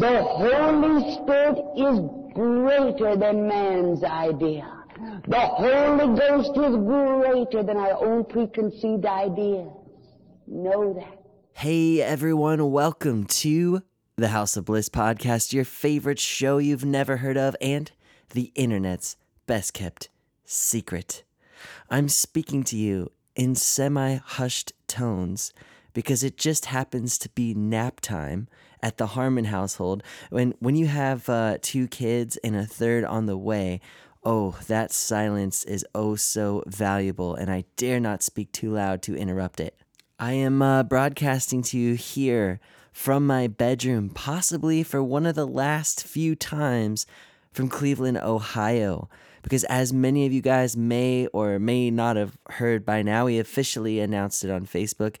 The Holy Spirit is greater than man's idea. The Holy Ghost is greater than our own preconceived ideas. Know that. Hey everyone, welcome to the House of Bliss podcast, your favorite show you've never heard of, and the internet's best kept secret. I'm speaking to you in semi hushed tones because it just happens to be nap time at the Harmon household. When when you have uh, two kids and a third on the way, oh, that silence is oh so valuable, and I dare not speak too loud to interrupt it. I am uh, broadcasting to you here from my bedroom, possibly for one of the last few times from Cleveland, Ohio. Because as many of you guys may or may not have heard by now, we officially announced it on Facebook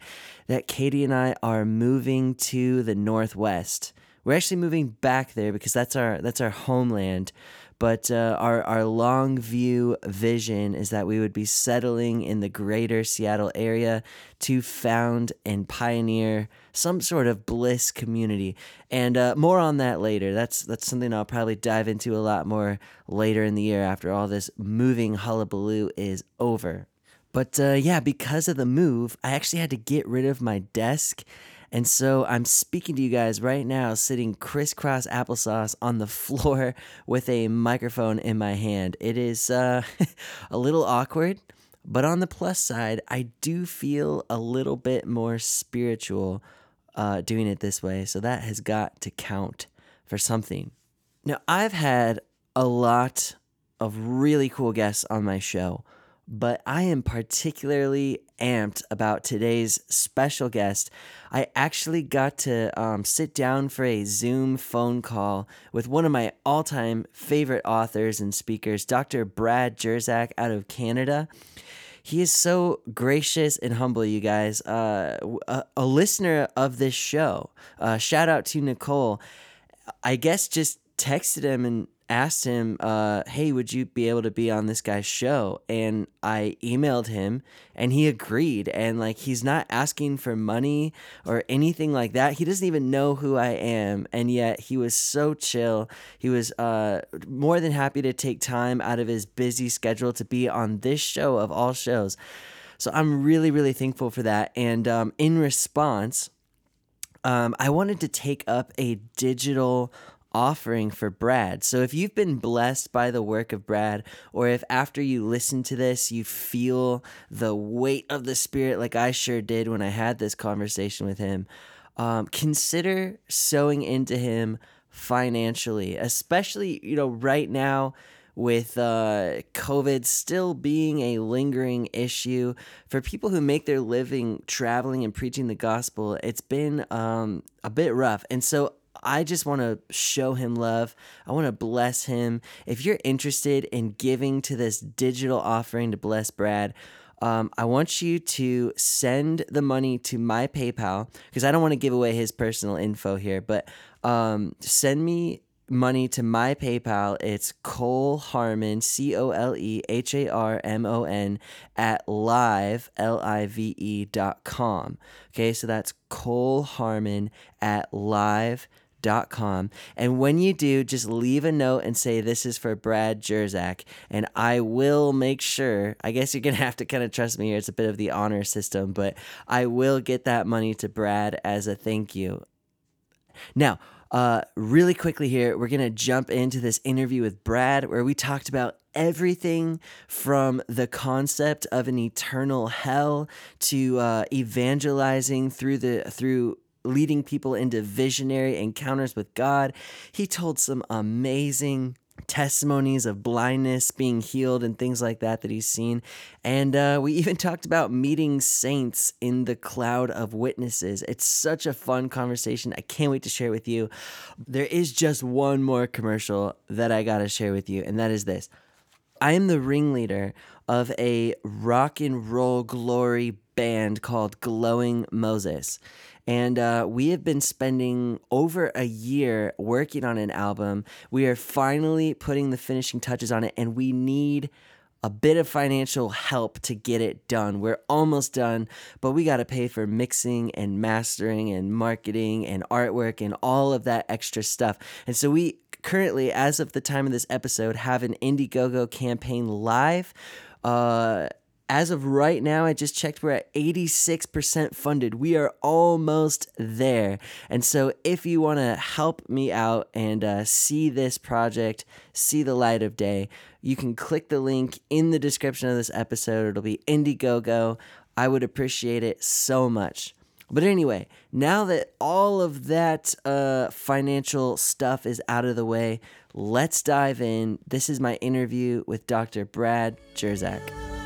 that Katie and I are moving to the Northwest. We're actually moving back there because that's our that's our homeland. But uh, our, our long view vision is that we would be settling in the greater Seattle area to found and pioneer some sort of bliss community. And uh, more on that later. That's, that's something I'll probably dive into a lot more later in the year after all this moving hullabaloo is over. But uh, yeah, because of the move, I actually had to get rid of my desk and so I'm speaking to you guys right now, sitting crisscross applesauce on the floor with a microphone in my hand. It is uh, a little awkward, but on the plus side, I do feel a little bit more spiritual uh, doing it this way. So that has got to count for something. Now, I've had a lot of really cool guests on my show but I am particularly amped about today's special guest. I actually got to um, sit down for a Zoom phone call with one of my all time favorite authors and speakers, Dr. Brad Jersak out of Canada. He is so gracious and humble, you guys. Uh, a, a, listener of this show, uh, shout out to Nicole. I guess just texted him and asked him, uh, "Hey, would you be able to be on this guy's show?" And I emailed him, and he agreed. And like, he's not asking for money or anything like that. He doesn't even know who I am, and yet he was so chill. He was uh, more than happy to take time out of his busy schedule to be on this show of all shows. So I'm really, really thankful for that. And um, in response. Um, I wanted to take up a digital offering for Brad. So if you've been blessed by the work of Brad, or if after you listen to this, you feel the weight of the Spirit like I sure did when I had this conversation with him, um, consider sowing into him financially, especially, you know, right now with uh, COVID still being a lingering issue for people who make their living traveling and preaching the gospel. It's been um, a bit rough. And so I just want to show him love. I want to bless him. If you're interested in giving to this digital offering to bless Brad, um, I want you to send the money to my PayPal because I don't want to give away his personal info here, but um, send me money to my PayPal. It's Cole Harmon, C O L E H A R M O N, at live, L I V E dot com. Okay, so that's Cole Harmon at live dot com. And when you do just leave a note and say this is for brad jersak and i will make sure i guess you're gonna have to kind of trust me here it's a bit of the honor system but i will get that money to brad as a thank you. Now uh, really quickly here, we're going to jump into this interview with Brad where we talked about everything from the concept of an eternal hell to uh, evangelizing through the through leading people into visionary encounters with God. He told some amazing testimonies of blindness being healed and things like that that he's seen. And uh, we even talked about meeting saints in the cloud of witnesses. It's such a fun conversation. I can't wait to share with you. There is just one more commercial that I got to share with you, and that is this. I am the ringleader of a rock and roll glory band called Glowing Moses. And uh, we have been spending over a year working on an album. We are finally putting the finishing touches on it, and we need a bit of financial help to get it done. We're almost done, but we got to pay for mixing and mastering and marketing and artwork and all of that extra stuff. And so we currently, as of the time of this episode, have an Indiegogo campaign live. Uh, as of right now, I just checked, we're at 86% funded. We are almost there. And so, if you want to help me out and uh, see this project see the light of day, you can click the link in the description of this episode. It'll be Indiegogo. I would appreciate it so much. But anyway, now that all of that uh, financial stuff is out of the way, let's dive in. This is my interview with Dr. Brad Jersak.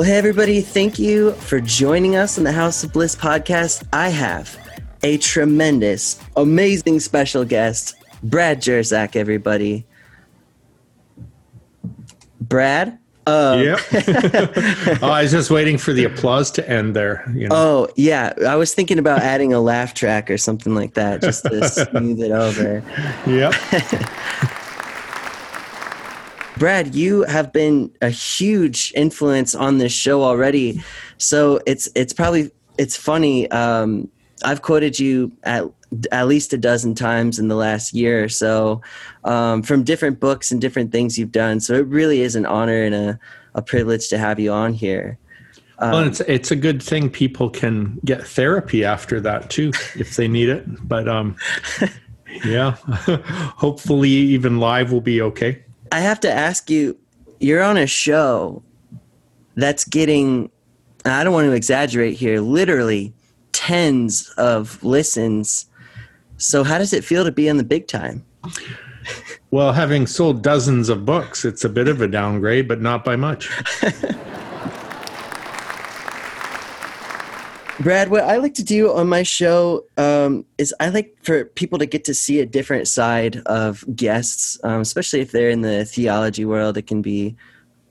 Well, hey, everybody, thank you for joining us on the House of Bliss podcast. I have a tremendous, amazing special guest, Brad Jersak, everybody. Brad? Um, yeah. oh, I was just waiting for the applause to end there. You know? Oh, yeah. I was thinking about adding a laugh track or something like that just to smooth it over. Yeah. Brad, you have been a huge influence on this show already. So it's it's probably it's funny. Um, I've quoted you at at least a dozen times in the last year or so um, from different books and different things you've done. So it really is an honor and a, a privilege to have you on here. Um, well, it's it's a good thing people can get therapy after that too if they need it. But um, yeah, hopefully even live will be okay. I have to ask you, you're on a show that's getting, I don't want to exaggerate here, literally tens of listens. So, how does it feel to be on the big time? Well, having sold dozens of books, it's a bit of a downgrade, but not by much. Brad, what I like to do on my show um, is I like for people to get to see a different side of guests, um, especially if they're in the theology world. It can be,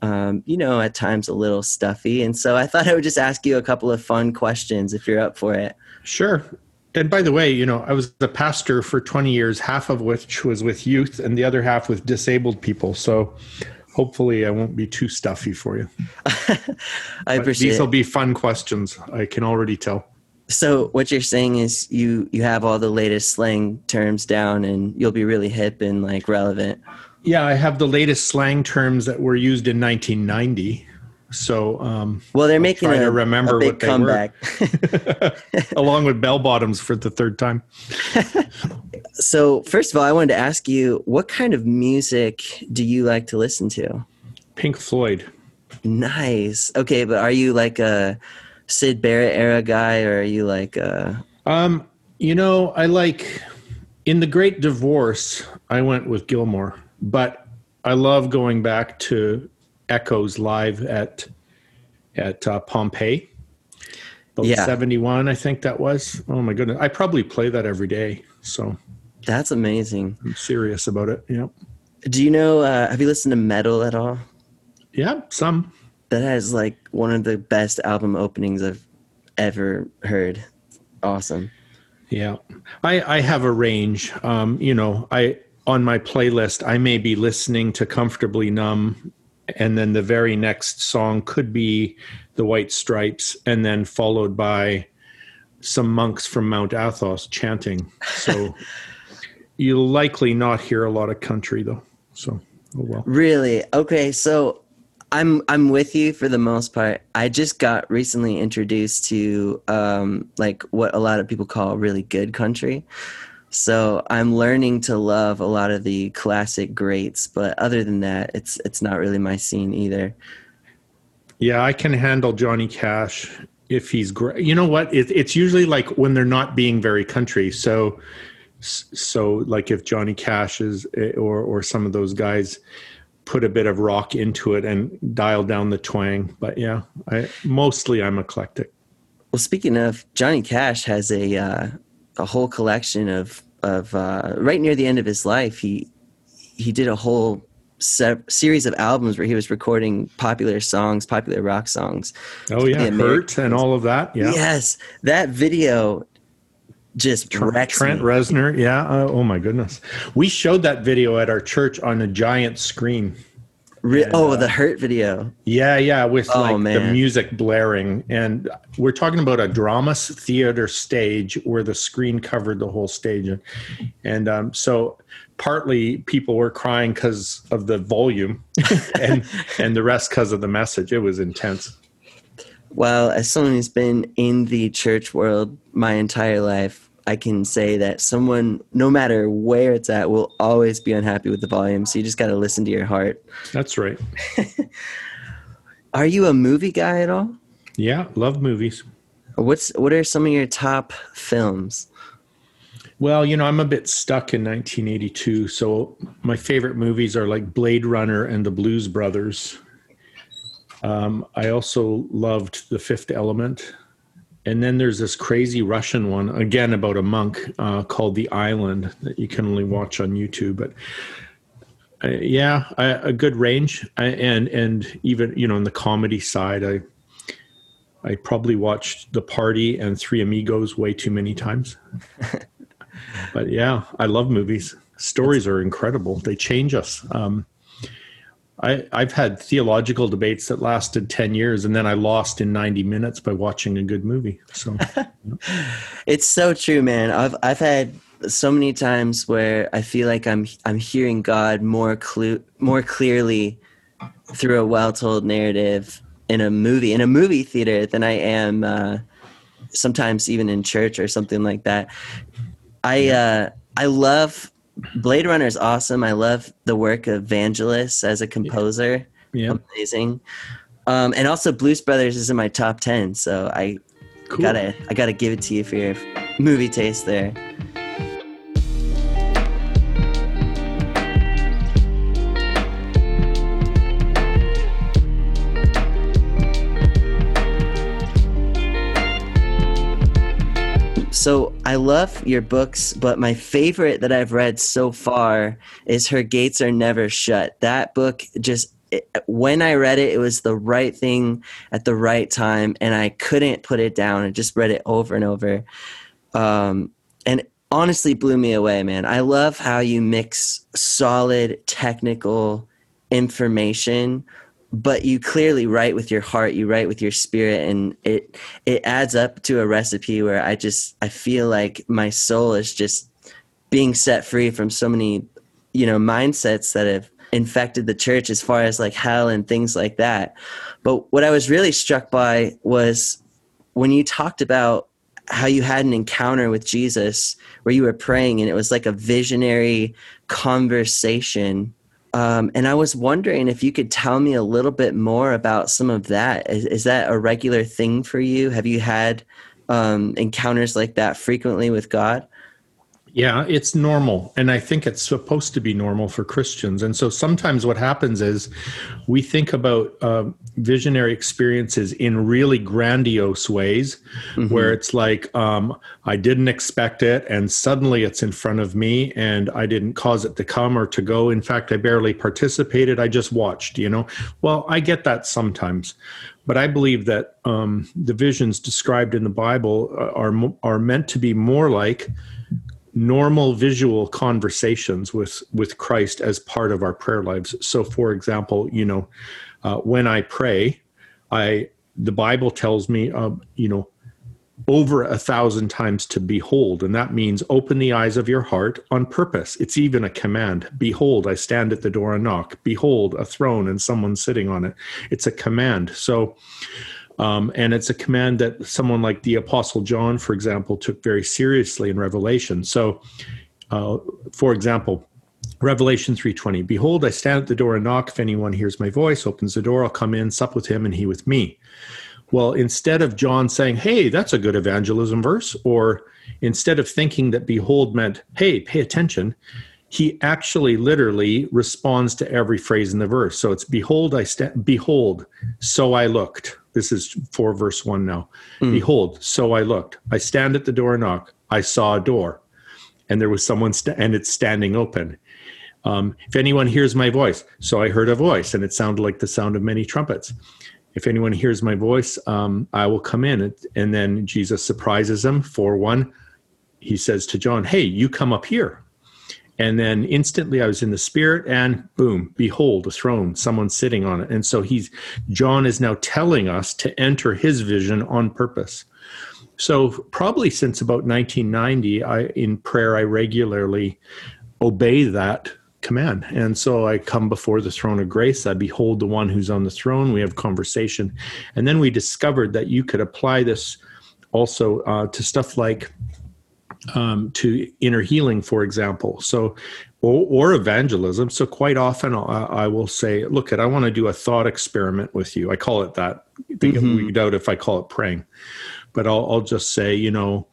um, you know, at times a little stuffy. And so I thought I would just ask you a couple of fun questions if you're up for it. Sure. And by the way, you know, I was the pastor for 20 years, half of which was with youth and the other half with disabled people. So hopefully I won't be too stuffy for you. I appreciate these will be fun questions. I can already tell. So what you're saying is you you have all the latest slang terms down and you'll be really hip and like relevant. Yeah, I have the latest slang terms that were used in 1990. So, um, well, they're making a, to remember a big comeback, along with bell bottoms for the third time. so, first of all, I wanted to ask you, what kind of music do you like to listen to? Pink Floyd. Nice. Okay, but are you like a Syd Barrett era guy, or are you like a? Um, you know, I like in the Great Divorce. I went with Gilmour, but I love going back to Echoes live at at uh, Pompeii. yeah. 71, I think that was. Oh my goodness. I probably play that every day. So that's amazing. I'm serious about it. Yep. Do you know, uh, have you listened to Meddle at all? Yeah, some. That has like one of the best album openings I've ever heard. Awesome. Yeah. I, I have a range. Um, you know, I, on my playlist, I may be listening to Comfortably Numb and then the very next song could be the White Stripes, and then followed by some monks from Mount Athos chanting. So you'll likely not hear a lot of country though. So oh well. Really? Okay, so I'm I'm with you for the most part. I just got recently introduced to um, like what a lot of people call really good country. So I'm learning to love a lot of the classic greats, but other than that, it's it's not really my scene either. Yeah, I can handle Johnny Cash if he's great. You know what? It, it's usually like when they're not being very country. So so like if Johnny Cash is eh, or or some of those guys put a bit of rock into it and dial down the twang. But yeah, I mostly I'm eclectic. Well, speaking of Johnny Cash has a uh, a whole collection of of uh, right near the end of his life he he did a whole se- series of albums where he was recording popular songs, popular rock songs. Oh yeah, Hurt and all of that. Yeah. Yes, that video just Trent, Trent Reznor. Yeah. Uh, oh my goodness. We showed that video at our church on a giant screen. Re- and, oh, uh, the Hurt video. Yeah, yeah, with oh, like man. the music blaring, and we're talking about a drama theater stage where the screen covered the whole stage, and, and um, so partly people were crying because of the volume, and and the rest because of the message. It was intense. Well, as someone who's been in the church world my entire life, I can say that someone, no matter where it's at, will always be unhappy with the volume. So you just got to listen to your heart. That's right. are you a movie guy at all? Yeah, love movies. What's what are some of your top films? Well, you know, I'm a bit stuck in 1982, so my favorite movies are like Blade Runner and The Blues Brothers. Um, I also loved The Fifth Element. And then there's this crazy Russian one, again about a monk, uh, called The Island that you can only watch on YouTube. But uh, yeah, I, a good range. I, and and even you know on the comedy side, I I probably watched The Party and Three Amigos way too many times. but yeah, I love movies. Stories are incredible. They change us. Um, I, I've had theological debates that lasted 10 years and then I lost in 90 minutes by watching a good movie. So it's so true, man. I've, I've had so many times where I feel like I'm, I'm hearing God more clue, more clearly through a well-told narrative in a movie, in a movie theater than I am, uh, sometimes even in church or something like that. I, uh, I love Blade Runner is awesome. I love the work of Vangelis as a composer. Yeah. Amazing. Um, and also Blues Brothers is in my top 10. So I cool. gotta, I gotta give it to you for your movie taste there. So I love your books, but my favorite that I've read so far is Her Gates Are Never Shut. That book just when I read it, it was the right thing at the right time, and I couldn't put it down. I just read it over and over, um, and honestly blew me away, man. I love how you mix solid technical information but you clearly write with your heart you write with your spirit and it it adds up to a recipe where i just i feel like my soul is just being set free from so many you know mindsets that have infected the church as far as like hell and things like that. But what i was really struck by was when you talked about how you had an encounter with jesus where you were praying and it was like a visionary conversation um, and I was wondering if you could tell me a little bit more about some of that. Is, is that a regular thing for you? Have you had um, encounters like that frequently with God? Yeah, it's normal. And I think it's supposed to be normal for Christians. And so sometimes what happens is we think about uh, visionary experiences in really grandiose ways, mm-hmm. where it's like, um, I didn't expect it, and suddenly it's in front of me, and I didn't cause it to come or to go. In fact, I barely participated, I just watched, you know? Well, I get that sometimes. But I believe that um, the visions described in the Bible uh, are, are meant to be more like normal visual conversations with with Christ as part of our prayer lives. So, for example, you know, uh, when I pray, I the Bible tells me, uh, you know, over a thousand times to behold, and that means open the eyes of your heart on purpose. It's even a command. Behold, I stand at the door and knock. Behold, a throne and someone sitting on it. It's a command. So um, and it's a command that someone like the Apostle John, for example, took very seriously in Revelation. So, uh, for example, Revelation 3:20 Behold I stand at the door and knock if anyone hears my voice opens the door I'll come in sup with him and he with me. Well, instead of John saying, Hey, that's a good evangelism verse, or instead of thinking that behold meant, Hey, pay attention, he actually literally responds to every phrase in the verse. So it's behold, I stand, behold, so I looked. This is 4 verse one now. Mm. Behold, so I looked. I stand at the door and knock. I saw a door, and there was someone, st- and it's standing open. Um, if anyone hears my voice, so I heard a voice, and it sounded like the sound of many trumpets. If anyone hears my voice, um, I will come in. And then Jesus surprises him. For one, he says to John, Hey, you come up here. And then instantly I was in the spirit, and boom, behold, a throne, someone sitting on it. And so he's, John is now telling us to enter his vision on purpose. So probably since about 1990, I, in prayer, I regularly obey that command. And so I come before the throne of grace. I behold the one who's on the throne. We have conversation. And then we discovered that you could apply this also uh, to stuff like um, to inner healing, for example. So, or, or evangelism. So, quite often I, I will say, Look, at I want to do a thought experiment with you. I call it that. They mm-hmm. out if I call it praying. But I'll, I'll just say, you know,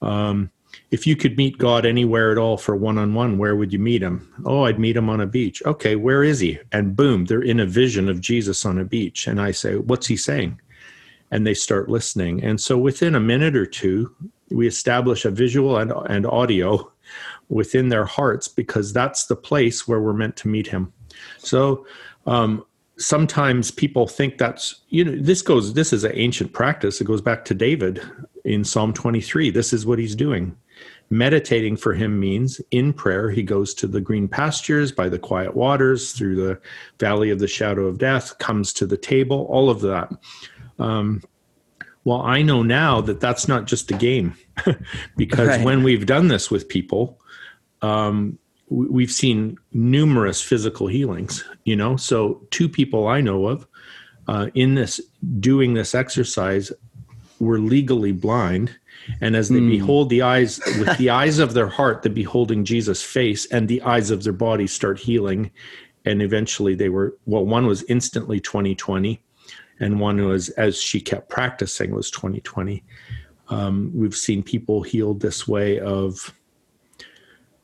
um, if you could meet God anywhere at all for one on one, where would you meet him? Oh, I'd meet him on a beach. Okay, where is he? And boom, they're in a vision of Jesus on a beach. And I say, What's he saying? And they start listening. And so within a minute or two, we establish a visual and, and audio within their hearts because that's the place where we're meant to meet him. So, um, sometimes people think that's you know this goes this is an ancient practice it goes back to david in psalm 23 this is what he's doing Meditating for him means in prayer, he goes to the green pastures by the quiet waters, through the valley of the shadow of death, comes to the table, all of that. Um, well, I know now that that's not just a game, because right. when we've done this with people, um, we've seen numerous physical healings. You know, so two people I know of uh, in this doing this exercise were legally blind and as they mm. behold the eyes with the eyes of their heart, the beholding Jesus' face, and the eyes of their body start healing. And eventually they were, well, one was instantly 2020, and one was, as she kept practicing, was 2020. Um, we've seen people healed this way of,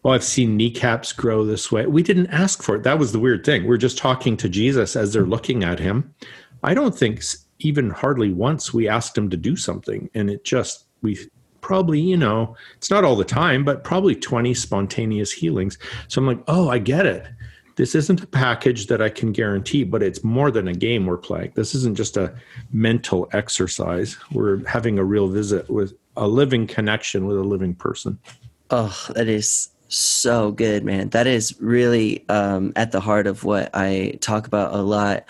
well, I've seen kneecaps grow this way. We didn't ask for it. That was the weird thing. We're just talking to Jesus as they're looking at him. I don't think even hardly once we asked him to do something, and it just we probably, you know, it's not all the time, but probably 20 spontaneous healings. So I'm like, oh, I get it. This isn't a package that I can guarantee, but it's more than a game we're playing. This isn't just a mental exercise. We're having a real visit with a living connection with a living person. Oh, that is so good, man. That is really um, at the heart of what I talk about a lot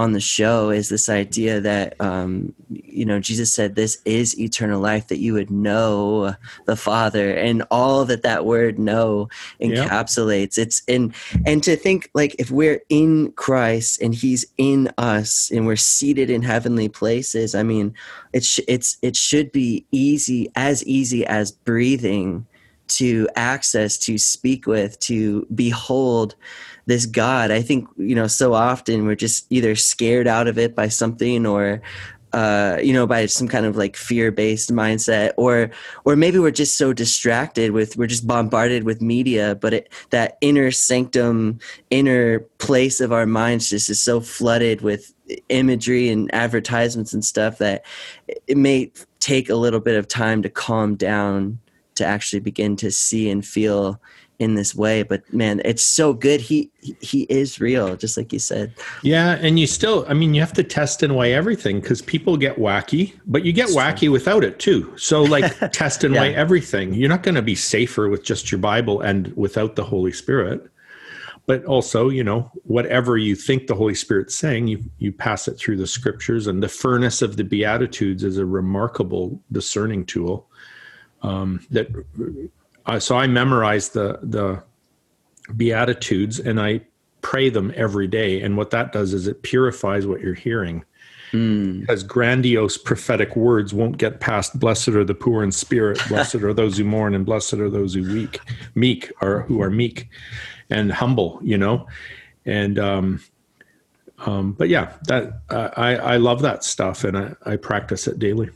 on the show is this idea that um, you know jesus said this is eternal life that you would know the father and all that that word know encapsulates yep. it's in and to think like if we're in christ and he's in us and we're seated in heavenly places i mean it's it's it should be easy as easy as breathing to access to speak with to behold this God. I think, you know, so often we're just either scared out of it by something or uh, you know, by some kind of like fear-based mindset, or or maybe we're just so distracted with we're just bombarded with media, but it, that inner sanctum, inner place of our minds just is so flooded with imagery and advertisements and stuff that it may take a little bit of time to calm down to actually begin to see and feel in this way but man it's so good. He he is real just like you said. Yeah and you still i mean you have to test and weigh everything because people get wacky but you get That's wacky true. without it too. So like test and yeah. weigh everything. You're not going to be safer with just your bible and without the holy spirit. But also you know whatever you think the holy spirit's saying you you pass it through the scriptures and the furnace of the beatitudes is a remarkable discerning tool um, that uh, so I memorize the the beatitudes and I pray them every day. And what that does is it purifies what you're hearing. Mm. Because grandiose prophetic words won't get past blessed are the poor in spirit, blessed are those who mourn, and blessed are those who weak, meek are who are meek and humble, you know. And um, Um, but yeah, that I I love that stuff, and I I practice it daily.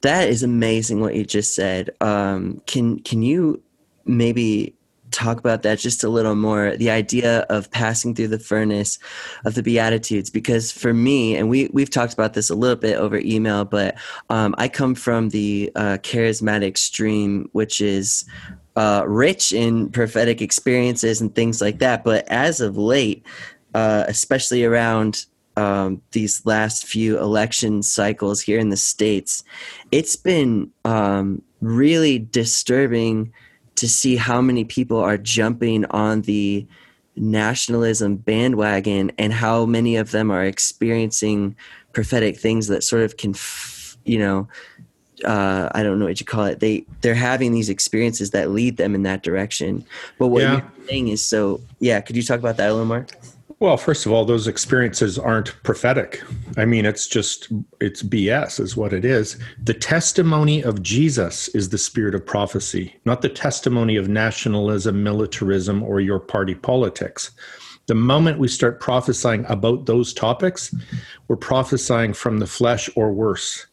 That is amazing what you just said. Um, can can you maybe talk about that just a little more? The idea of passing through the furnace of the Beatitudes, because for me, and we we've talked about this a little bit over email, but um, I come from the uh, charismatic stream, which is uh, rich in prophetic experiences and things like that. But as of late, uh, especially around um, these last few election cycles here in the states, it's been um, really disturbing to see how many people are jumping on the nationalism bandwagon and how many of them are experiencing prophetic things that sort of can, you know, uh, I don't know what you call it. They they're having these experiences that lead them in that direction. But what Yeah. you're saying is so. Yeah, could you talk about that a little more? Well, first of all, those experiences aren't prophetic. I mean, it's just it's BS, is what it is. The testimony of Jesus is the spirit of prophecy, not the testimony of nationalism, militarism, or your party politics. The moment we start prophesying about those topics, we're prophesying from the flesh or worse.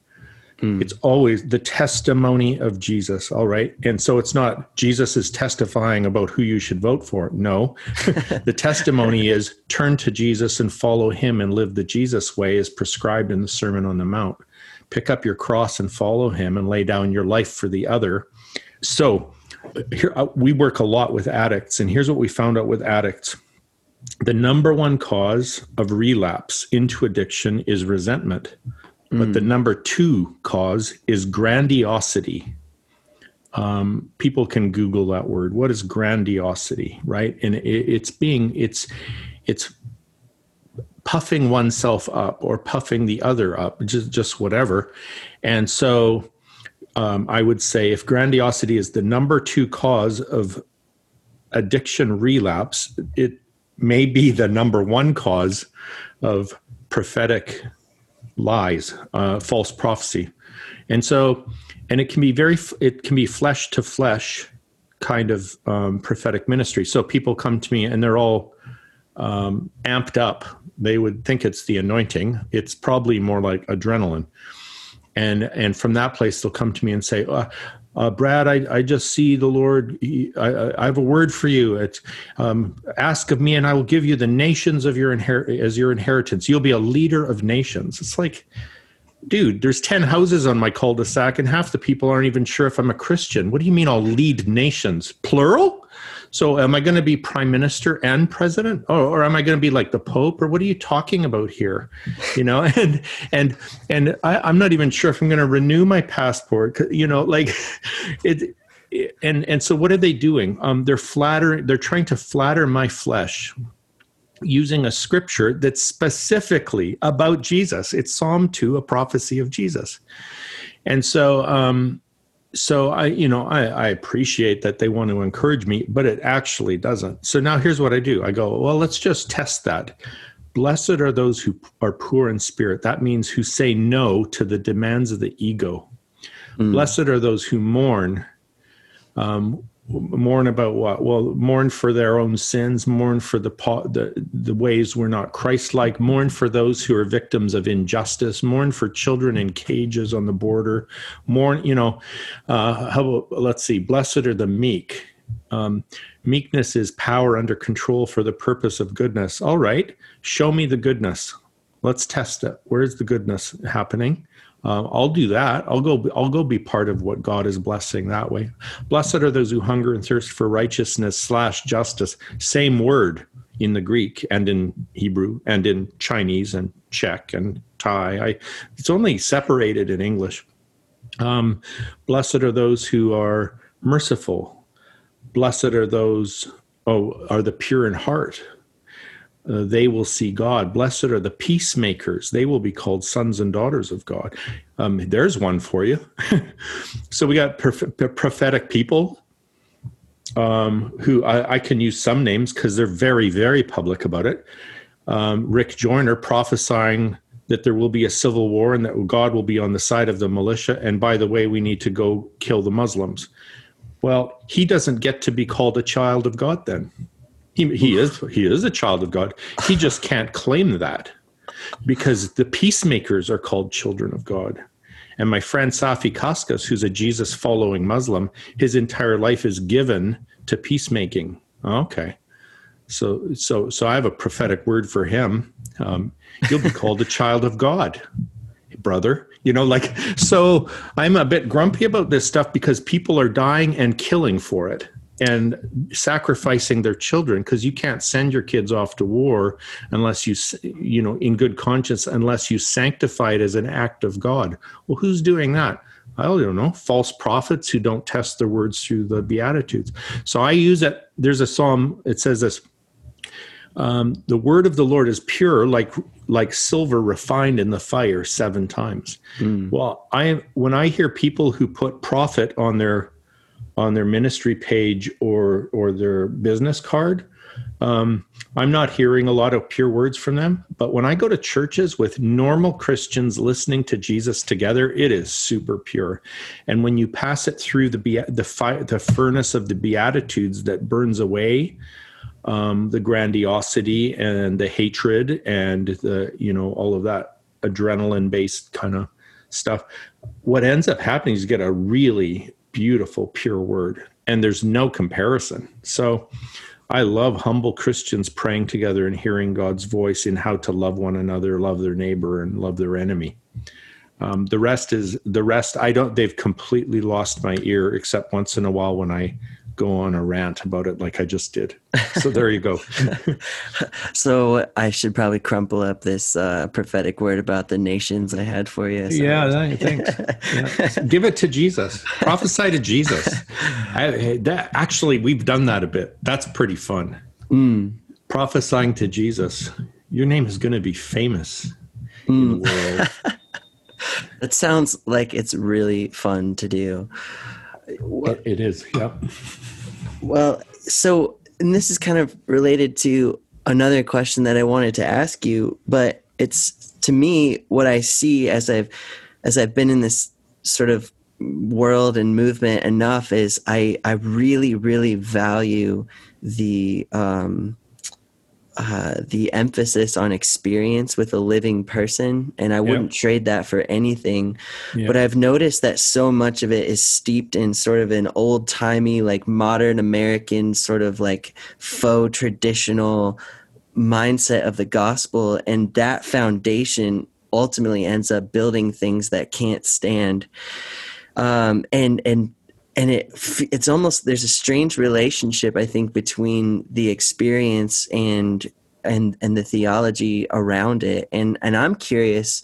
It's always the testimony of Jesus. All right. And so it's not Jesus is testifying about who you should vote for. No. the testimony is turn to Jesus and follow him and live the Jesus way as prescribed in the Sermon on the Mount. Pick up your cross and follow him and lay down your life for the other. So here uh, we work a lot with addicts. And here's what we found out with addicts the number one cause of relapse into addiction is resentment. But the number two cause is grandiosity. Um, people can Google that word. What is grandiosity, right? And it, it's being it's it's puffing oneself up or puffing the other up, just just whatever. And so, um, I would say if grandiosity is the number two cause of addiction relapse, it may be the number one cause of prophetic lies, uh, false prophecy, and so, and it can be very, it can be flesh to flesh kind of um, prophetic ministry. So people come to me and they're all um, amped up. They would think it's the anointing. It's probably more like adrenaline, and and from that place they'll come to me and say. Uh, uh, Brad, I, I just see the Lord. He, I, I- have a word for you. It's um, ask of me, and I will give you the nations of your inher- as your inheritance. You'll be a leader of nations. It's like, dude, there's 10 houses on my cul-de-sac and half the people aren't even sure if I'm a Christian. What do you mean I'll lead nations? Plural? So am I going to be prime minister and president? Or, or am I going to be like the pope? Or what are you talking about here? You know, and, and, and I, I'm not even sure if I'm going to renew my passport. You know, like it, and, and so what are they doing? Um, they're flattering, they're trying to flatter my flesh using a scripture that's specifically about Jesus. It's Psalm 2, a prophecy of Jesus. And so, um, so I, you know, I, I appreciate that they want to encourage me, but it actually doesn't. So now here's what I do. I go, well, let's just test that. Blessed are those who are poor in spirit. That means who say no to the demands of the ego. Blessed are those who mourn. Um, mourn about what? Well, mourn for their own sins, mourn for the the, the ways we're not Christ-like, mourn for those who are victims of injustice, mourn for children in cages on the border, mourn. You know, uh, how let's see. Blessed are the meek. Um, meekness is power under control for the purpose of goodness. All right, show me the goodness. Let's test it. Where's the goodness happening? Um, I'll do that. I'll go. I'll go be part of what God is blessing that way. Blessed are those who hunger and thirst for righteousness slash justice. Same word in the Greek and in Hebrew and in Chinese and Czech and Thai. I, it's only separated in English. Um, blessed are those who are merciful. Blessed are those. Oh, are the pure in heart uh, they will see God. Blessed are the peacemakers; they will be called sons and daughters of God. Um, there's one for you. so we got prof- prophetic people um, who I, I can use some names because they're very, very public about it. Um, Rick Joyner prophesying that there will be a civil war and that God will be on the side of the militia. And by the way, we need to go kill the Muslims. Well, he doesn't get to be called a child of God then He, he is he is a child of God. He just can't claim that because the peacemakers are called children of God. And my friend Safi Kaskas, who's a Jesus following Muslim, his entire life is given to peacemaking. Okay. So, so, so I have a prophetic word for him. Um, you'll be called a child of God, brother. You know, like, so I'm a bit grumpy about this stuff because people are dying and killing for it and sacrificing their children because you can't send your kids off to war unless you you know in good conscience unless you sanctify it as an act of god. Well who's doing that? I don't know. False prophets who don't test their words through the beatitudes. So i use it there's a psalm it says this um, the word of the lord is pure like like silver refined in the fire seven times. Mm. well i when i hear people who put prophet on their on their ministry page or or their business card. Um, I'm not hearing a lot of pure words from them, but when I go to churches with normal Christians listening to Jesus together, it is super pure. And when you pass it through the the fire, the furnace of the beatitudes that burns away um, the grandiosity and the hatred and the you know all of that adrenaline based kind of stuff, what ends up happening is you get a really beautiful, pure word. And there's no comparison. So I love humble Christians praying together and hearing God's voice in how to love one another, love their neighbor, and love their enemy. Um, the rest is the rest. I don't. They've completely lost my ear, except once in a while when I go on a rant about it like I just did. So there you go. so I should probably crumple up this uh, prophetic word about the nations I had for you. So. Yeah, thanks. yeah. Give it to Jesus. Prophesy to Jesus. I, that, actually, we've done that a bit. That's pretty fun. Mm. Prophesying to Jesus. Your name is going to be famous mm. in the world. that sounds like it's really fun to do. It, it is. Yep. Well, so and this is kind of related to another question that I wanted to ask you, but it's to me what I see as I've as I've been in this sort of world and movement enough is I I really really value the um uh, the emphasis on experience with a living person, and I wouldn't yep. trade that for anything. Yep. But I've noticed that so much of it is steeped in sort of an old timey, like modern American, sort of like faux traditional mindset of the gospel, and that foundation ultimately ends up building things that can't stand. Um, and and and it it's almost there's a strange relationship I think between the experience and and and the theology around it. And and I'm curious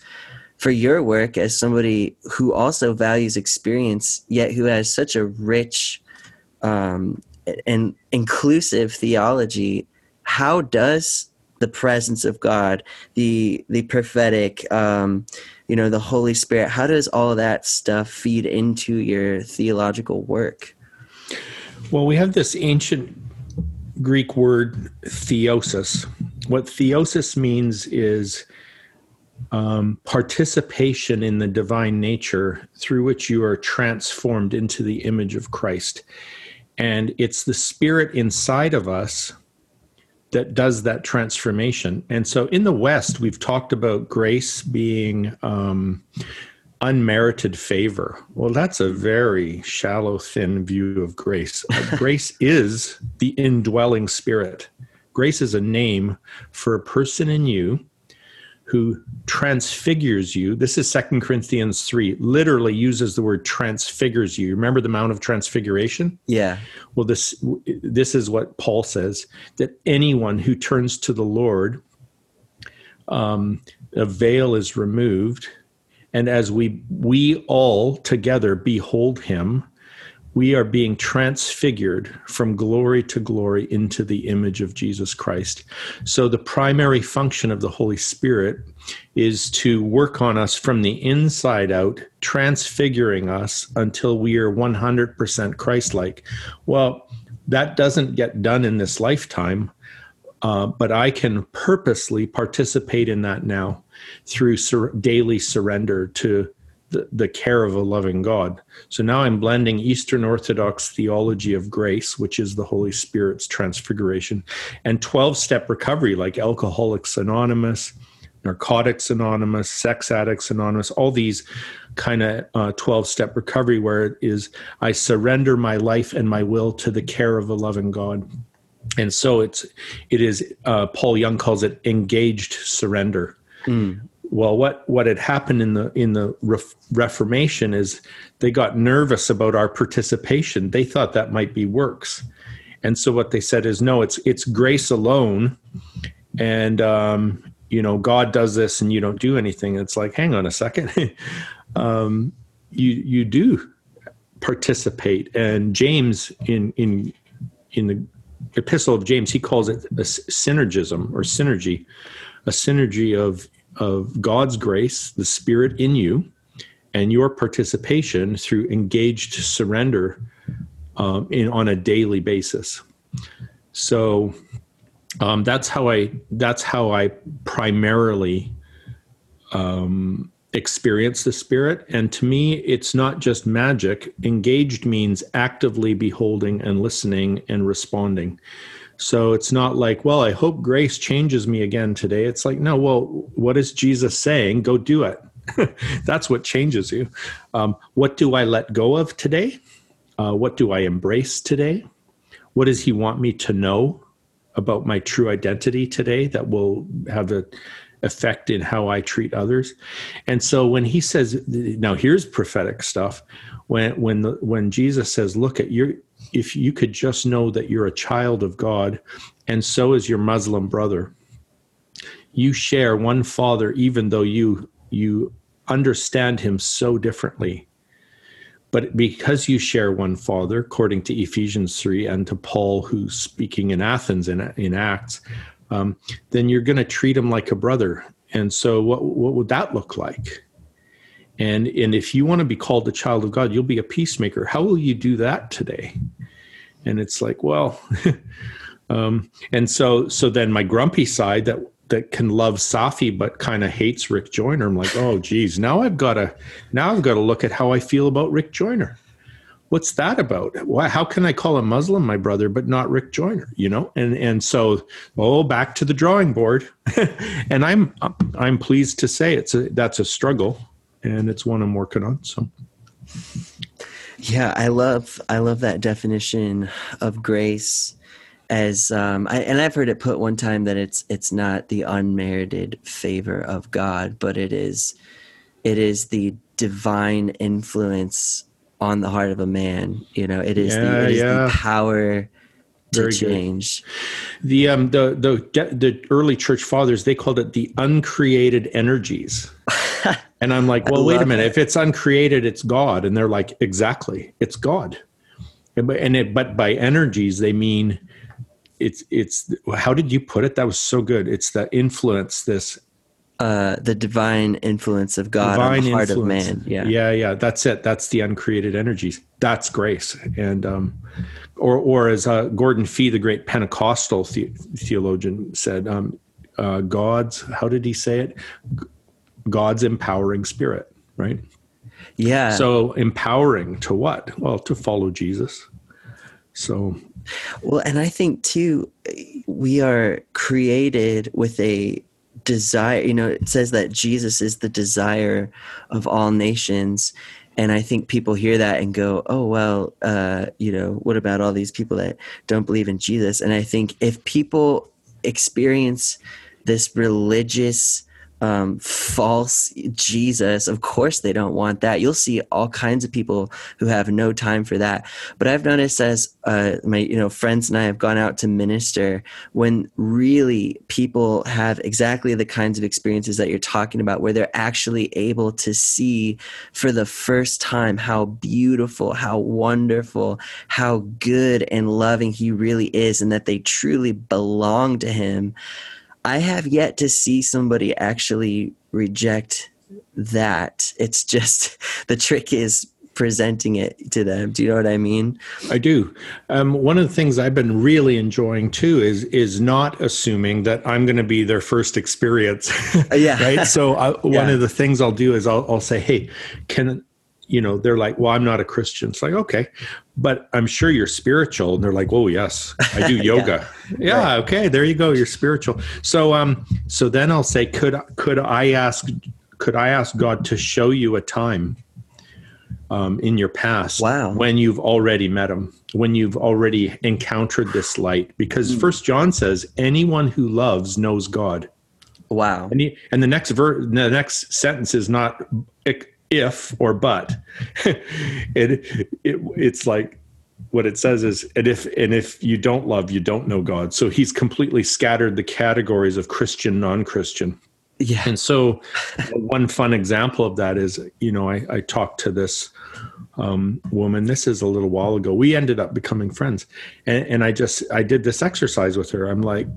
for your work as somebody who also values experience yet who has such a rich um, and inclusive theology how does the presence of God the the prophetic um, you know the holy spirit how does all that stuff feed into your theological work? Well we have this ancient greek word theosis. What theosis means is um, participation in the divine nature through which you are transformed into the image of christ. And it's the spirit inside of us that does that transformation. And so in the West, we've talked about grace being um, unmerited favor. Well, that's a very shallow, thin view of grace. Uh, grace is the indwelling spirit. Grace is a name for a person in you who transfigures you. This is Second Corinthians 3, literally uses the word transfigures you. Remember the Mount of Transfiguration? Yeah. Well, this this is what Paul says that anyone who turns to the Lord, um, a veil is removed, and as we we all together behold him, we are being transfigured from glory to glory into the image of Jesus Christ. So, the primary function of the Holy Spirit is to work on us from the inside out, transfiguring us until we are 100% Christ like. Well, that doesn't get done in this lifetime, uh, but I can purposely participate in that now through sur- daily surrender to the, the care of a loving God. So now I'm blending Eastern Orthodox theology of grace, which is the Holy Spirit's transfiguration, and 12 step recovery like Alcoholics Anonymous, Narcotics Anonymous, Sex Addicts Anonymous, all these kind of 12 uh, step recovery where it is I surrender my life and my will to the care of a loving God. And so it's it is uh, Paul Young calls it engaged surrender. Mm well what what had happened in the in the reformation is they got nervous about our participation. They thought that might be works. And so what they said is no it's it's grace alone. And um, you know god does this and you don't do anything. It's like hang on a second. Um, you you do participate. And james in in in the epistle of james he calls it a synergism or synergy a synergy of of God's grace, the Spirit in you, and your participation through engaged surrender um, in on a daily basis. So um, that's how I that's how I primarily um, experience the Spirit. And to me, it's not just magic. Engaged means actively beholding and listening and responding. So it's not like, well, I hope grace changes me again today. It's like, no, well, what is Jesus saying? Go do it. That's what changes you. Um, what do I let go of today? Uh, what do I embrace today? What does he want me to know about my true identity today that will have an effect in how I treat others? And so when he says, now here's prophetic stuff. When when the, when Jesus says, look at your if you could just know that you're a child of God, and so is your Muslim brother. You share one father, even though you you understand him so differently. But because you share one father, according to Ephesians 3 and to Paul, who's speaking in Athens in, in Acts, um, then you're going to treat him like a brother. And so, what, what would that look like? And, and if you want to be called a child of God, you'll be a peacemaker. How will you do that today? And it's like, well, um, and so so then my grumpy side that that can love Safi but kind of hates Rick Joyner. I'm like, oh geez, now I've got to now I've got to look at how I feel about Rick Joyner. What's that about? Why, how can I call a Muslim my brother but not Rick Joyner? You know, and and so oh, back to the drawing board. and I'm I'm pleased to say it's a that's a struggle and it's one I'm working on. So. Yeah, I love I love that definition of grace as um, I, and I've heard it put one time that it's it's not the unmerited favor of God, but it is it is the divine influence on the heart of a man. You know, it is yeah, the it is yeah. the power to Very change. Good. The um the the the early church fathers they called it the uncreated energies. and I'm like, well, wait a minute. It. If it's uncreated, it's God. And they're like, exactly, it's God. And, and it, but by energies, they mean it's it's. How did you put it? That was so good. It's the influence. This uh, the divine influence of God divine on the heart influence. of man. Yeah, yeah, yeah. That's it. That's the uncreated energies. That's grace. And um, or or as uh, Gordon Fee, the great Pentecostal the- theologian, said, um, uh, God's. How did he say it? God's empowering spirit, right? Yeah. So empowering to what? Well, to follow Jesus. So well, and I think too we are created with a desire, you know, it says that Jesus is the desire of all nations and I think people hear that and go, "Oh well, uh, you know, what about all these people that don't believe in Jesus?" And I think if people experience this religious um, false Jesus. Of course, they don't want that. You'll see all kinds of people who have no time for that. But I've noticed as uh, my you know friends and I have gone out to minister when really people have exactly the kinds of experiences that you're talking about, where they're actually able to see for the first time how beautiful, how wonderful, how good and loving He really is, and that they truly belong to Him I have yet to see somebody actually reject that. It's just the trick is presenting it to them. Do you know what I mean? I do. Um, one of the things I've been really enjoying too is is not assuming that I'm going to be their first experience. yeah. right. So I, Yeah. one of the things I'll do is I'll, I'll say, "Hey, can you know?" They're like, "Well, I'm not a Christian." It's like, okay, but I'm sure you're spiritual, and they're like, "Oh, yes, I do yoga." yeah. Okay. There you go. You're spiritual. So um, so then I'll say, "Could could I ask?" Could I ask God to show you a time um, in your past Wow. when you've already met him when you've already encountered this light because Hmm. first john says anyone who loves knows god Wow. and, he, and the next ver- the next sentence is not if or but it, it it's like what it says is and if and if you don't love you don't know god so he's completely scattered the categories of christian non-christian Yeah. and so, one fun example of that is, you know, I, I talked to this um, woman. This is a little while ago. We ended up becoming friends, and, and I just I did this exercise with her. I'm like,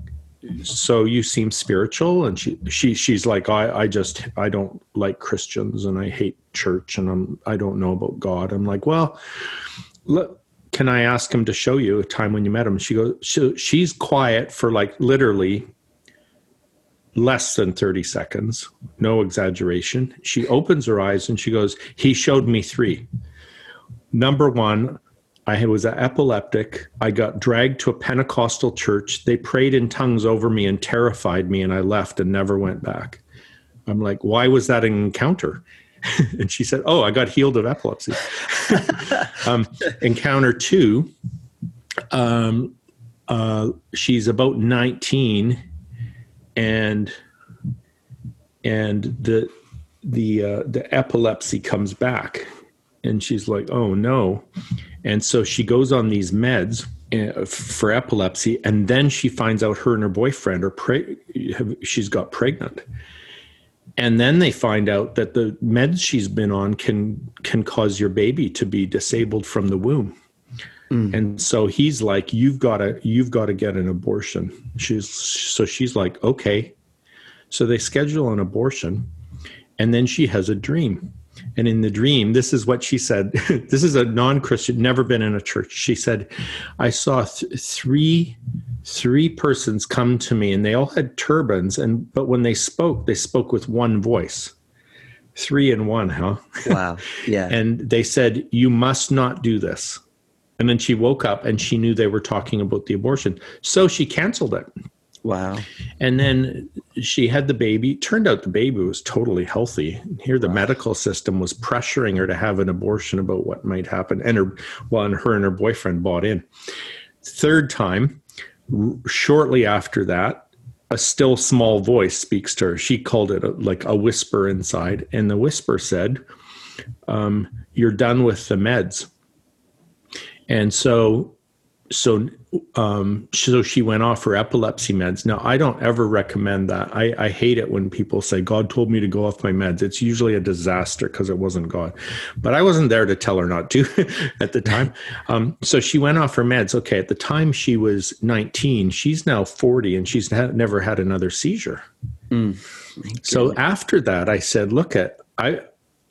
so you seem spiritual, and she she she's like, I I just I don't like Christians, and I hate church, and I'm I don't know about God. I'm like, well, look. Can I ask him to show you a time when you met him? She goes. She, she's quiet for like literally less than 30 seconds, no exaggeration. She opens her eyes and she goes, He showed me three. Number one, I was an epileptic. I got dragged to a Pentecostal church. They prayed in tongues over me and terrified me, and I left and never went back. I'm like, Why was that an encounter? and she said, Oh, I got healed of epilepsy. um, encounter two, um, uh, she's about 19 and and the the uh, the epilepsy comes back and she's like oh no and so she goes on these meds uh, for epilepsy and then she finds out her and her boyfriend are pre- have, she's got pregnant. And then they find out that the meds she's been on can can cause your baby to be disabled from the womb. And so he's like you've got to you've got to get an abortion. She's so she's like okay. So they schedule an abortion and then she has a dream and in the dream this is what she said. This is a non-christian never been in a church. She said i saw th- three three persons come to me and they all had turbans and but when they spoke they spoke with one voice. Three in one huh? Wow. Yeah. and they said you must not do this. And then she woke up and she knew they were talking about the abortion. So she canceled it wow. and then she had the baby. Turned out the baby was totally healthy. Here the medical system was pressuring her to have an abortion about what might happen. And her well and her and her boyfriend bought in. Third time r- shortly after that a still small voice speaks to her. She called it a, like a whisper inside. And the whisper said um, you're done with the meds. And so so um so she went off her epilepsy meds. Now i don't ever recommend that. I i hate it when people say god told me to go off my meds. It's usually a disaster because it wasn't god. But i wasn't there to tell her not to at the time. Um so she went off her meds. Okay at the time she was 19 she's now 40 and she's ha- never had another seizure. So after that i said look at i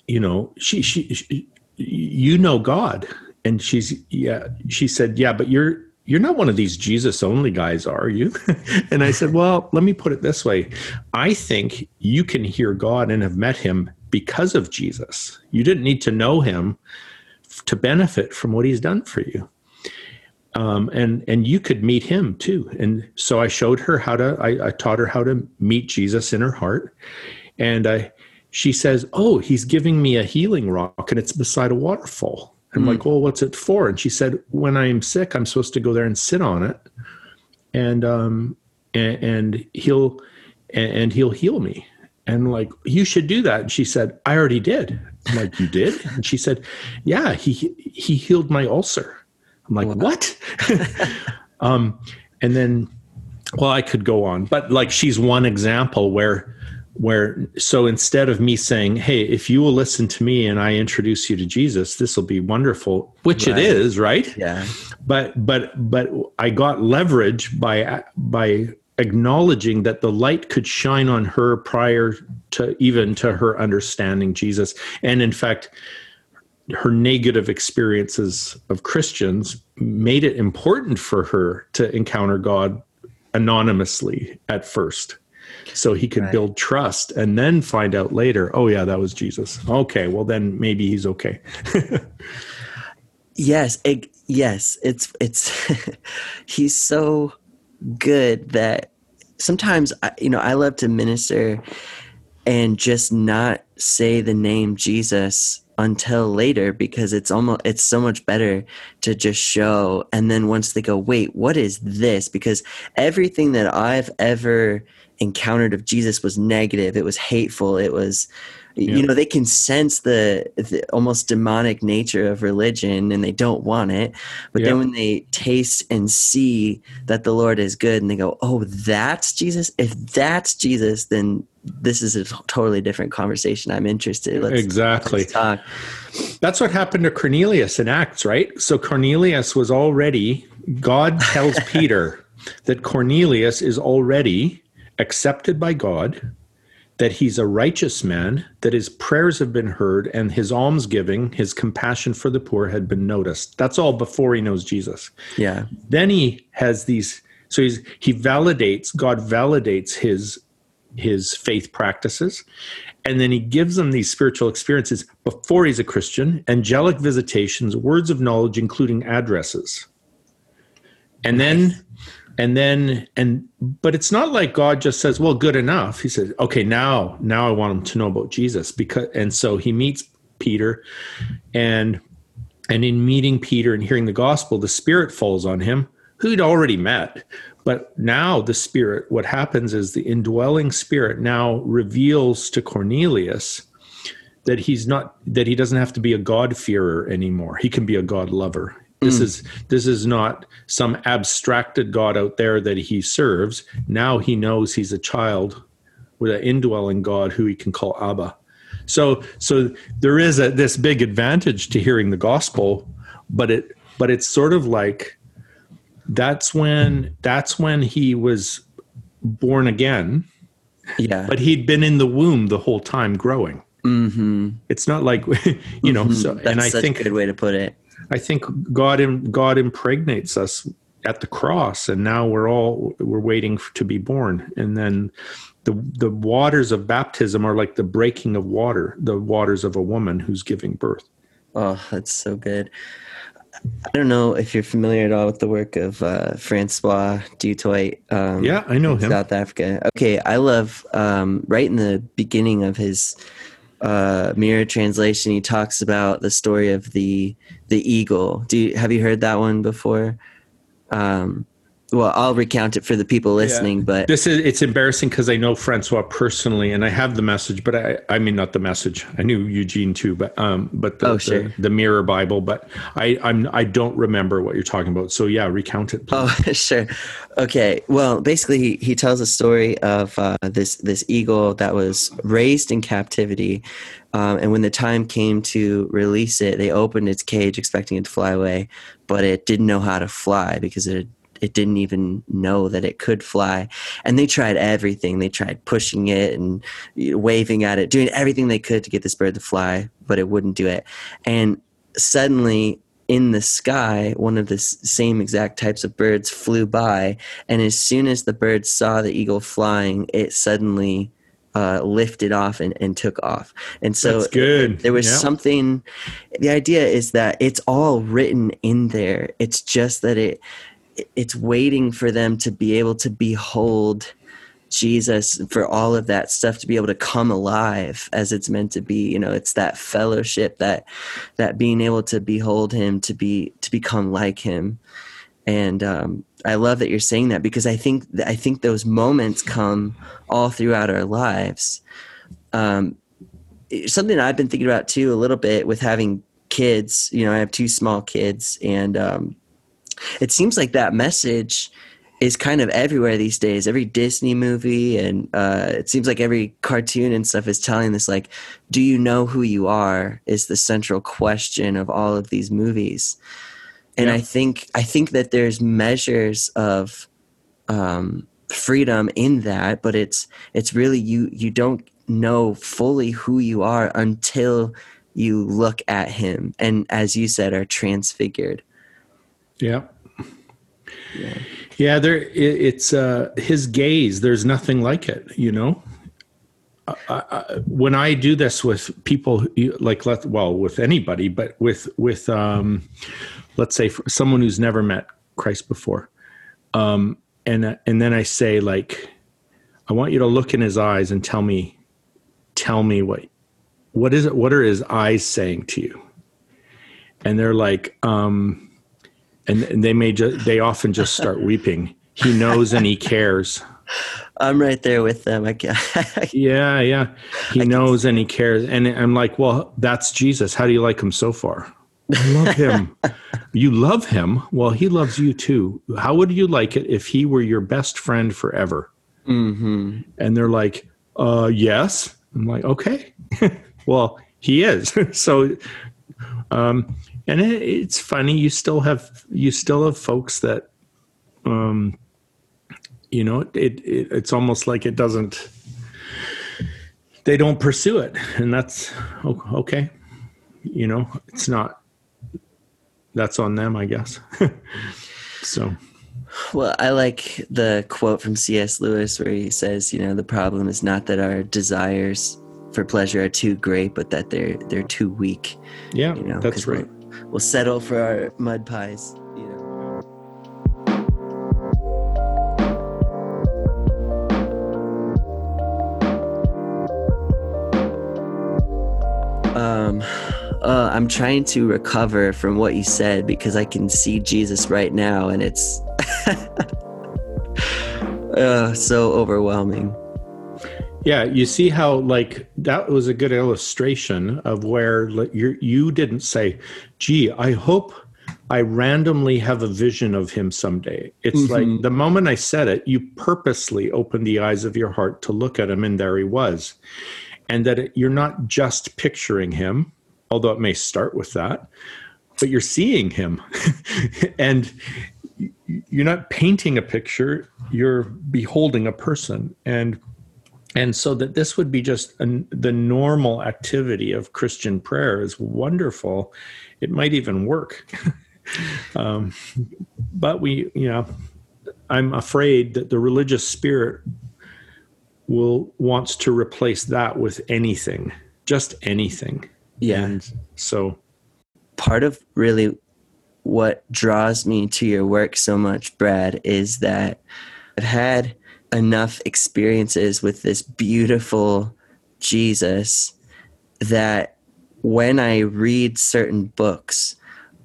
you know she, she she you know god and she's yeah she said yeah but you're you're not one of these jesus only guys are you? And i said well let me put it this way. I think you can hear god and have met him because of jesus. You didn't need to know him to benefit from what he's done for you. Um, and and you could meet him too. And so i showed her how to I, I taught her how to meet jesus in her heart. And I, she says, "Oh, he's giving me a healing rock, and it's beside a waterfall." I'm like, "Well, what's it for?" And she said, "When I'm sick, I'm supposed to go there and sit on it, and um, and, and he'll and, and he'll heal me." And like, you should do that. And she said, "I already did." I'm like, "You did?" And she said, "Yeah, he he healed my ulcer." I'm like, "What?" um, and then well i could go on but like she's one example where where so instead of me saying hey if you will listen to me and i introduce you to jesus this will be wonderful which Right. it is right Yeah. but but but i got leverage by by acknowledging that the light could shine on her prior to even to her understanding jesus and in fact her negative experiences of Christians made it important for her to encounter God anonymously at first so he could Right. build trust and then find out later oh yeah that was jesus. Okay well then maybe he's okay. Yes, it, yes, it's it's he's so good that sometimes I- you know I love to minister and just not say the name Jesus until later because it's almost it's so much better to just show and then once they go wait what is this? Because everything that I've ever encountered of Jesus was negative it was hateful it was Yeah. you know they can sense the, the almost demonic nature of religion and they don't want it but Yeah. then when they taste and see that the lord is good and they go oh that's jesus if that's jesus then this is a totally different conversation i'm interested let's, exactly let's talk That's what happened to Cornelius in Acts, right? So Cornelius was already, God tells Peter that Cornelius is already accepted by God, that he's a righteous man, that his prayers have been heard, and his almsgiving, his compassion for the poor had been noticed. That's all before he knows Jesus. yeah Then he has these, so he's, he validates, God validates his his faith practices and then he gives them these spiritual experiences before he's a christian angelic visitations words of knowledge including addresses and then and then and but it's not like god just says well good enough. He says okay now now i want him to know about jesus because and so he meets peter and and in meeting peter and hearing the gospel the spirit falls on him who he'd already met. But now the spirit what happens is the indwelling spirit now reveals to cornelius that he's not that he doesn't have to be a god-fearer anymore. He can be a god this is this is not some abstracted god out there that he serves. Now he knows he's a child with an indwelling god who he can call abba. So so there is a this big advantage to hearing the gospel but it but it's sort of like that's when that's when he was born again yeah. but he'd been in the womb the whole time growing. Mm-hmm. it's not like you know so that's and i think a good way to put it i think god god impregnates us at the cross and now we're all we're waiting to be born and then the the waters of baptism are like the breaking of water the waters of a woman who's giving birth Oh, that's so good. I don't know if you're familiar at all with the work of uh, Francois du Toit. Um, yeah i know him South Africa. Okay, I love um, right in the beginning of his uh, mirror translation. He talks about the story of the the eagle. Do you, have you heard that one before? Um, well, I'll recount it for the people listening, but This is it's embarrassing because I know Francois personally, and I have the message, but I I mean not the message. I knew Eugene too, but um, but the Oh, sure. the, the Mirror Bible, but I I'm I don't remember what you're talking about. So yeah, recount it. Please. Oh, sure. Okay. Well, basically, he, he tells a story of uh, this this eagle that was raised in captivity, um, and when the time came to release it, they opened its cage expecting it to fly away, but it didn't know how to fly because it it didn't even know that it could fly. And they tried everything. They tried pushing it and waving at it, doing everything they could to get this bird to fly, but it wouldn't do it. And suddenly in the sky, one of the same exact types of birds flew by, and as soon as the bird saw the eagle flying, it suddenly uh, lifted off and, and took off. And so That's good. there was Yeah. something. The idea is that it's all written in there. It's just that it it's waiting for them to be able to behold Jesus for all of that stuff to be able to come alive as it's meant to be. You know, it's that fellowship that that being able to behold him to be to become like him. And um, I love that you're saying that because I think I think those moments come all throughout our lives. Um, something I've been thinking about too a little bit with having kids. You know, I have two small kids, and um, it seems like that message is kind of everywhere these days. Every Disney movie and uh, it seems like every cartoon and stuff is telling this like, "Do you know who you are?" is the central question of all of these movies. And Yeah. I think I think that there's measures of um, freedom in that, but it's it's really you you don't know fully who you are until you look at him and as you said are transfigured Yeah. Yeah, there it, it's uh his gaze, there's nothing like it, you know. I, I, when I do this with people like let well with anybody, but with with um let's say for someone who's never met Christ before. Um and and then I say like I want you to look in his eyes and tell me tell me what what is it what are his eyes saying to you? And they're like um and, and they may just they often just start weeping. He knows and he cares. I'm right there with them i can yeah yeah. He knows and he cares. And i'm like well that's jesus. How do you like him so far? I love him. You love him? Well he loves you too. How would you like it if he were your best friend forever? Hmm and they're like uh yes. I'm like okay. Well he is. So um and it, it's funny you still have you still have folks that um you know it, it it's almost like it doesn't they don't pursue it. And that's okay. You know it's not that's on them i guess. So. Well i like the quote from cs lewis where he says you know the problem is not that our desires for pleasure are too great but that they're they're too weak. Yeah you know that's right we'll, settle for our mud pies you know. Um uh, i'm trying to recover from what you said because i can see jesus right now and it's uh, so overwhelming Yeah, you see how like that was a good illustration of where like, you you didn't say, "Gee, I hope I randomly have a vision of him someday." It's like mm-hmm. the moment I said it, you purposely opened the eyes of your heart to look at him, and there he was, and that it, you're not just picturing him, although it may start with that, but you're seeing him, and you're not painting a picture; you're beholding a person, and and so that this would be just an, the normal activity of christian prayer is wonderful. It might even work. Um, but we you know i'm afraid that the religious spirit will wants to replace that with anything just anything. Yeah. And so part of really what draws me to your work so much, Brad, is that I've had enough experiences with this beautiful Jesus that when I read certain books,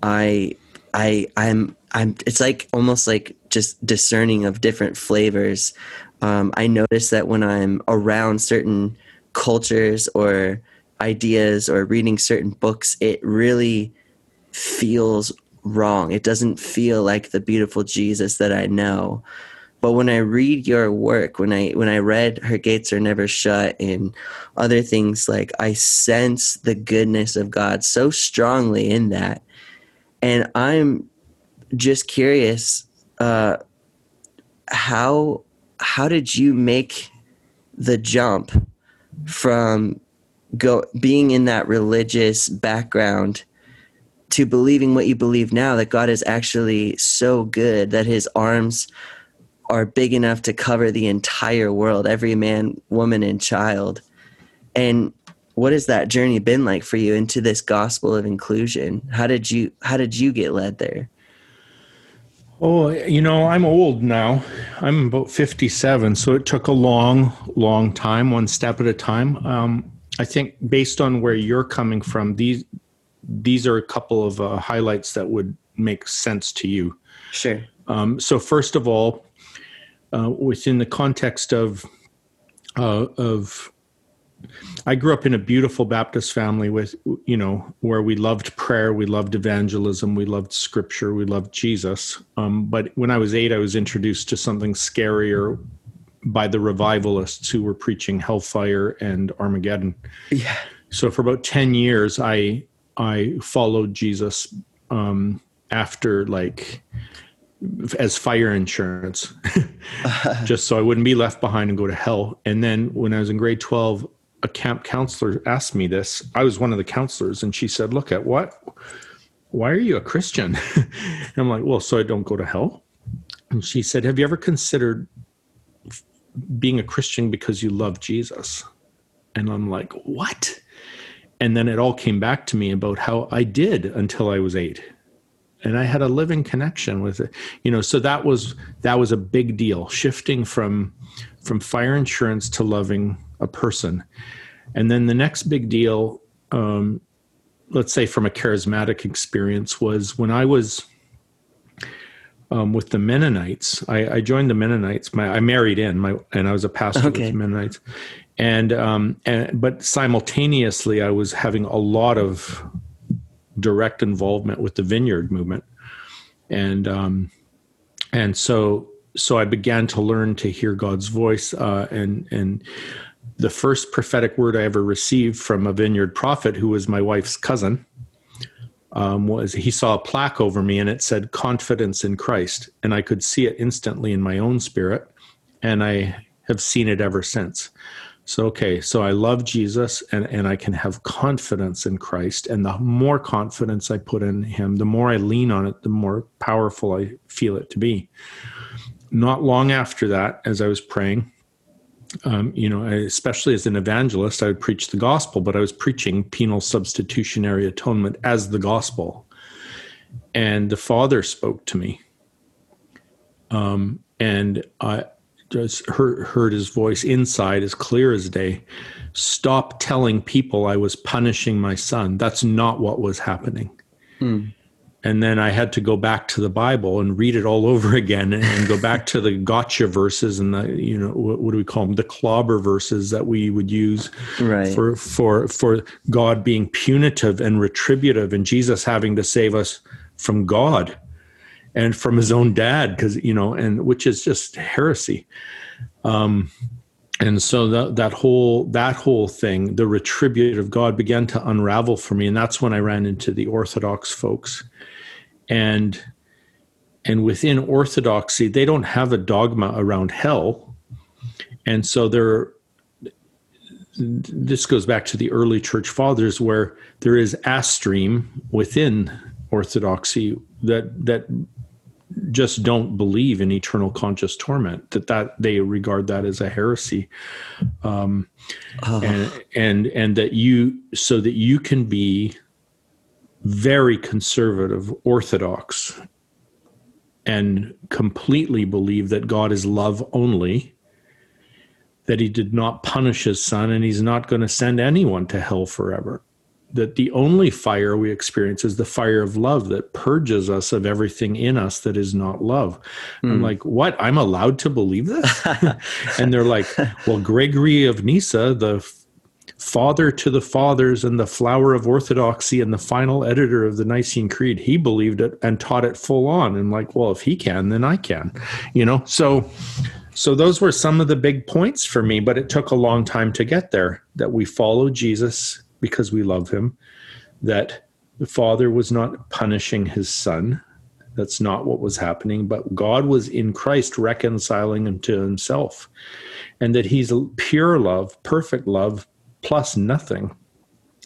I I I'm I'm it's like almost like just discerning of different flavors. Um, I notice that when I'm around certain cultures or ideas or reading certain books, it really feels wrong. It doesn't feel like the beautiful Jesus that I know. But when I read your work, when I when I read Her Gates Are Never Shut and other things like I sense the goodness of God so strongly in that. And I'm just curious, uh, how how did you make the jump from go being in that religious background to believing what you believe now that God is actually so good that his arms are big enough to cover the entire world, every man, woman, and child. And what has that journey been like for you into this gospel of inclusion? How did you how did you get led there? Oh, you know, I'm old now. I'm about 57, so it took a long, long time, one step at a time. Um, I think based on where you're coming from, these these are a couple of uh, highlights that would make sense to you. Sure. Um, so, first of all, uh, within the context of uh, of, I grew up in a beautiful Baptist family with, you know, where we loved prayer, we loved evangelism, we loved Scripture, we loved Jesus. Um, but when I was eight, I was introduced to something scarier by the revivalists who were preaching hellfire and Armageddon. Yeah. So for about ten years, I I followed Jesus um, after like as fire insurance, just so I wouldn't be left behind and go to hell. And then when I was in grade twelve, a camp counselor asked me this. I was one of the counselors, and she said, "Look at what? Why are you a Christian?" I'm like, "Well, so I don't go to hell." And she said, "Have you ever considered being a Christian because you love Jesus?" And I'm like, "What?" And then it all came back to me about how I did until I was eight and I had a living connection with it. You know, so that was that was a big deal, shifting from from fire insurance to loving a person. And then the next big deal, um, let's say from a charismatic experience, was when I was um, with the Mennonites. I, I, joined the Mennonites. My, I married in my, and I was a pastor okay. with the Mennonites. And, um, and but simultaneously, I was having a lot of direct involvement with the Vineyard movement, and um, and so so I began to learn to hear God's voice, uh, and and the first prophetic word I ever received from a Vineyard prophet, who was my wife's cousin, um, was he saw a plaque over me and it said "Confidence in Christ," and I could see it instantly in my own spirit, and I have seen it ever since. So, okay, so I love Jesus and, and I can have confidence in Christ. And the more confidence I put in him, the more I lean on it, the more powerful I feel it to be. Not long after that, as I was praying, um, you know, especially as an evangelist, I would preach the gospel, but I was preaching penal substitutionary atonement as the gospel. And the Father spoke to me. Um, and I, just heard, heard his voice inside as clear as day. Stop telling people I was punishing my son. That's not what was happening. Hmm. And then I had to go back to the Bible and read it all over again and go back to the gotcha verses and the, you know, what, what do we call them? The clobber verses that we would use right. for, for, for God being punitive and retributive and Jesus having to save us from God and from his own dad because you know and which is just heresy. Um and so that that whole that whole thing the retributive god began to unravel for me and that's when i ran into the orthodox folks. And and within orthodoxy they don't have a dogma around hell. And so there this goes back to the early church fathers where there is a stream within orthodoxy that that just don't believe in eternal conscious torment that that they regard that as a heresy um, oh. and and and that you so that you can be very conservative orthodox and completely believe that God is love only that he did not punish his son and he's not going to send anyone to hell forever that the only fire we experience is the fire of love that purges us of everything in us that is not love. Mm. I'm hmm. like, what? I'm allowed to believe this? and they're like, well, Gregory of Nyssa, the father to the fathers and the flower of orthodoxy and the final editor of the Nicene Creed, he believed it and taught it full on. And like, well, if he can, then I can, you know? So, so those were some of the big points for me, but it took a long time to get there that we follow Jesus because we love him, that the father was not punishing his son. That's not what was happening, but God was in Christ reconciling him to himself. And that he's pure love, perfect love, plus nothing.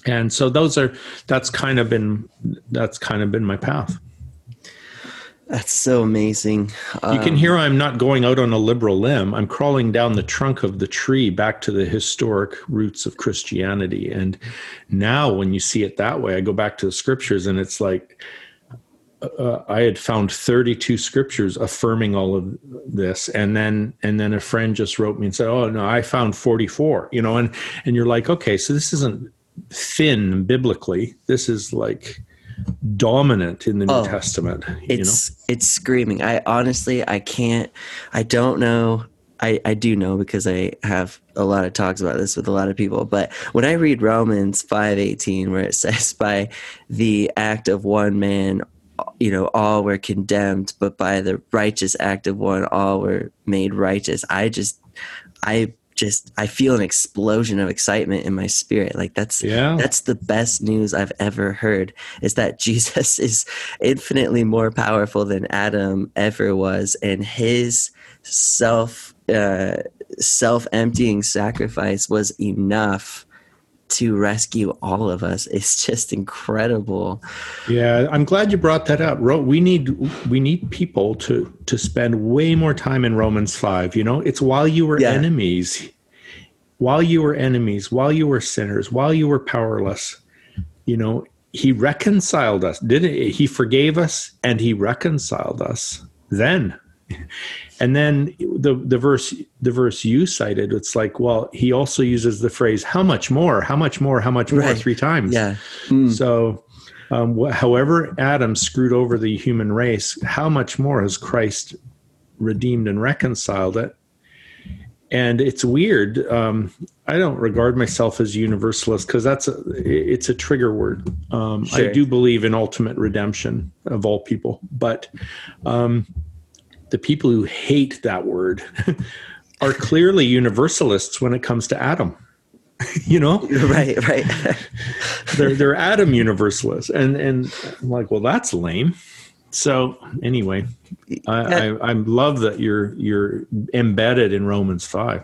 And so those are that's kind of been that's kind of been my path. That's so amazing. Um, you can um, hear I'm not going out on a liberal limb. I'm crawling down the trunk of the tree back to the historic roots of Christianity. And now, when you see it that way, I go back to the scriptures and it's like uh, uh I had found 32 scriptures affirming all of this. And then, and then a friend just wrote me and said, Oh, no, I found 44, you know, and, and you're like, okay, so this isn't thin biblically. This is like, dominant in the New oh, Testament. it's know? it's screaming. I honestly I can't I don't know I, I do know because I have a lot of talks about this with a lot of people. But when I read Romans five eighteen, where it says, "By the act of one man, you know, all were condemned, but by the righteous act of one, all were made righteous," I just, I just I feel an explosion of excitement in my spirit. Like that's yeah. that's the best news I've ever heard is that Jesus is infinitely more powerful than Adam ever was and his self uh, self emptying sacrifice was enough to rescue all of us is just incredible. Yeah, I'm glad you brought that up. We need we need people to to spend way more time in Romans 5, you know? It's while you were yeah. enemies, while you were enemies, while you were sinners, while you were powerless, you know, he reconciled us. Didn't he forgave us and he reconciled us then. And then the the verse the verse you cited, it's like, well, he also uses the phrase "how much more, how much more, how much more" right. three times. Yeah. Mm. So, um, wh- however Adam screwed over the human race, how much more has Christ redeemed and reconciled it? And it's weird. Um, I don't regard myself as universalist because that's a it's a trigger word. Um, sure. I do believe in ultimate redemption of all people, but um, the people who hate that word are clearly universalists when it comes to Adam. you know, right, right. they're they're Adam universalists, and and I'm like, well, that's lame. So anyway, I, I, I love that you're you're embedded in Romans five.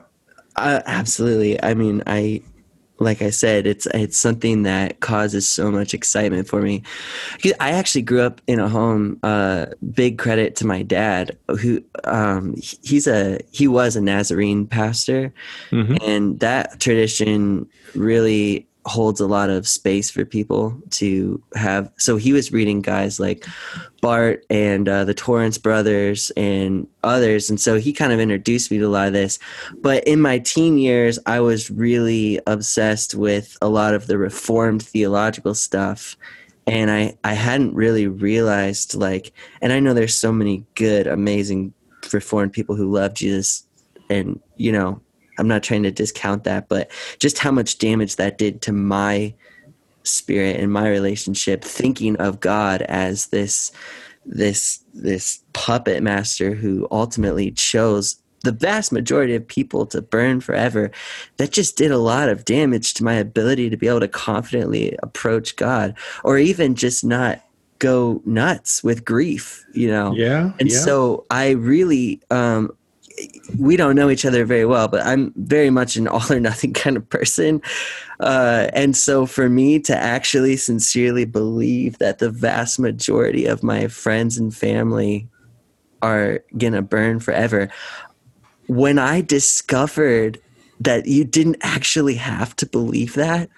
Uh, absolutely. I mean, I like I said, it's it's something that causes so much excitement for me. I actually grew up in a home. Uh, big credit to my dad, who um, he's a he was a Nazarene pastor, mm-hmm. and that tradition really holds a lot of space for people to have. So he was reading guys like Barth and uh, the Torrance brothers and others. And so he kind of introduced me to a lot of this. But in my teen years, I was really obsessed with a lot of the Reformed theological stuff. And I, I hadn't really realized, like, and I know there's so many good, amazing Reformed people who love Jesus and, you know, I'm not trying to discount that, but just how much damage that did to my spirit and my relationship, thinking of God as this this this puppet master who ultimately chose the vast majority of people to burn forever that just did a lot of damage to my ability to be able to confidently approach god or even just not go nuts with grief you know yeah and yeah. so i really um we don't know each other very well, but I'm very much an all or nothing kind of person. Uh, and so for me to actually sincerely believe that the vast majority of my friends and family are going to burn forever, when I discovered that you didn't actually have to believe that,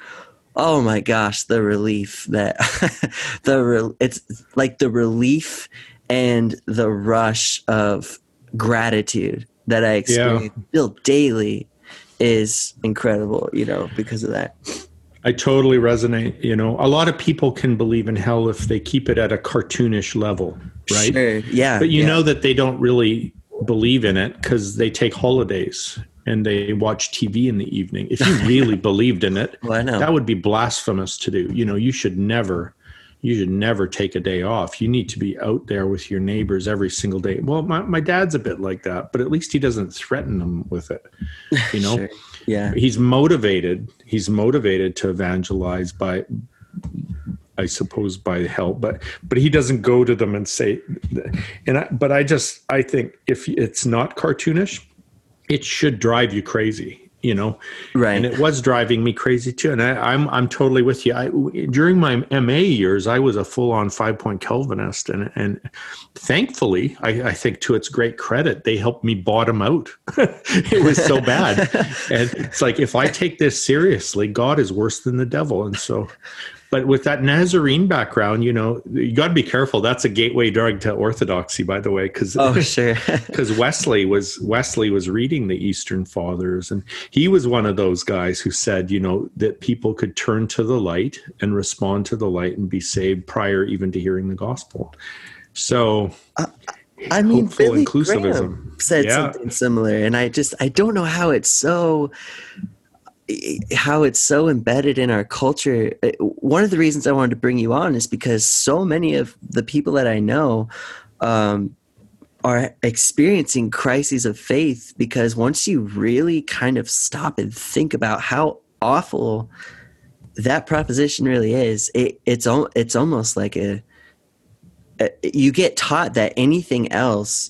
oh my gosh, the relief that the re- it's like the relief and the rush of gratitude that I experience yeah. still daily is incredible, you know, because of that. I totally resonate. You know, a lot of people can believe in hell if they keep it at a cartoonish level, right? Sure. Yeah. But you yeah. know that they don't really believe in it because they take holidays and they watch TV in the evening. If you really believed in it, well, that would be blasphemous to do. You know, you should never you should never take a day off. You need to be out there with your neighbors every single day. Well, my, my dad's a bit like that, but at least he doesn't threaten them with it. You know? sure. Yeah. He's motivated. He's motivated to evangelize by I suppose by help, but but he doesn't go to them and say and I, but I just I think if it's not cartoonish, it should drive you crazy you know? Right. and it was driving me crazy too. And I, am I'm, I'm totally with you. I, during my ma years i was a full-on five-point calvinist. And and thankfully I, I think to its great credit they helped me bottom out. It was so bad. And it's like if i take this seriously god is worse than the devil. And so but with that Nazarene background, you know, you got to be careful. That's a gateway drug to orthodoxy, by the way, because oh sure, because Wesley was Wesley was reading the Eastern Fathers, and he was one of those guys who said, you know, that people could turn to the light and respond to the light and be saved prior even to hearing the gospel. So. Uh, I mean, Billy Graham said yeah. something similar, and I just I don't know how it's so how it's so embedded in our culture. Uh, one of the reasons I wanted to bring you on is because so many of the people that I know um, are experiencing crises of faith because once you really kind of stop and think about how awful that proposition really is, it, it's it's almost like a, a you get taught that anything else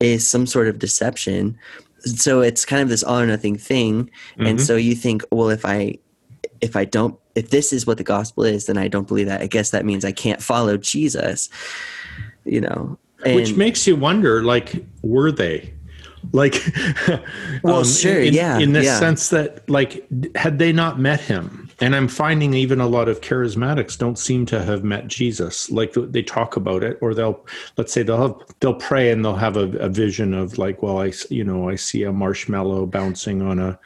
is some sort of deception so it's kind of this all or nothing thing mm-hmm. and so you think well if i if I don't, if this is what the gospel is, then I don't believe that. I guess that means I can't follow Jesus, you know. And, Which makes you wonder, like, were they? Like, well, sure, in, yeah, in the yeah. sense that, like, had they not met him? And I'm finding even a lot of charismatics don't seem to have met Jesus. Like they talk about it, or they'll, let's say they'll have, they'll pray and they'll have a, a vision of like, well, I, you know, I see a marshmallow bouncing on a,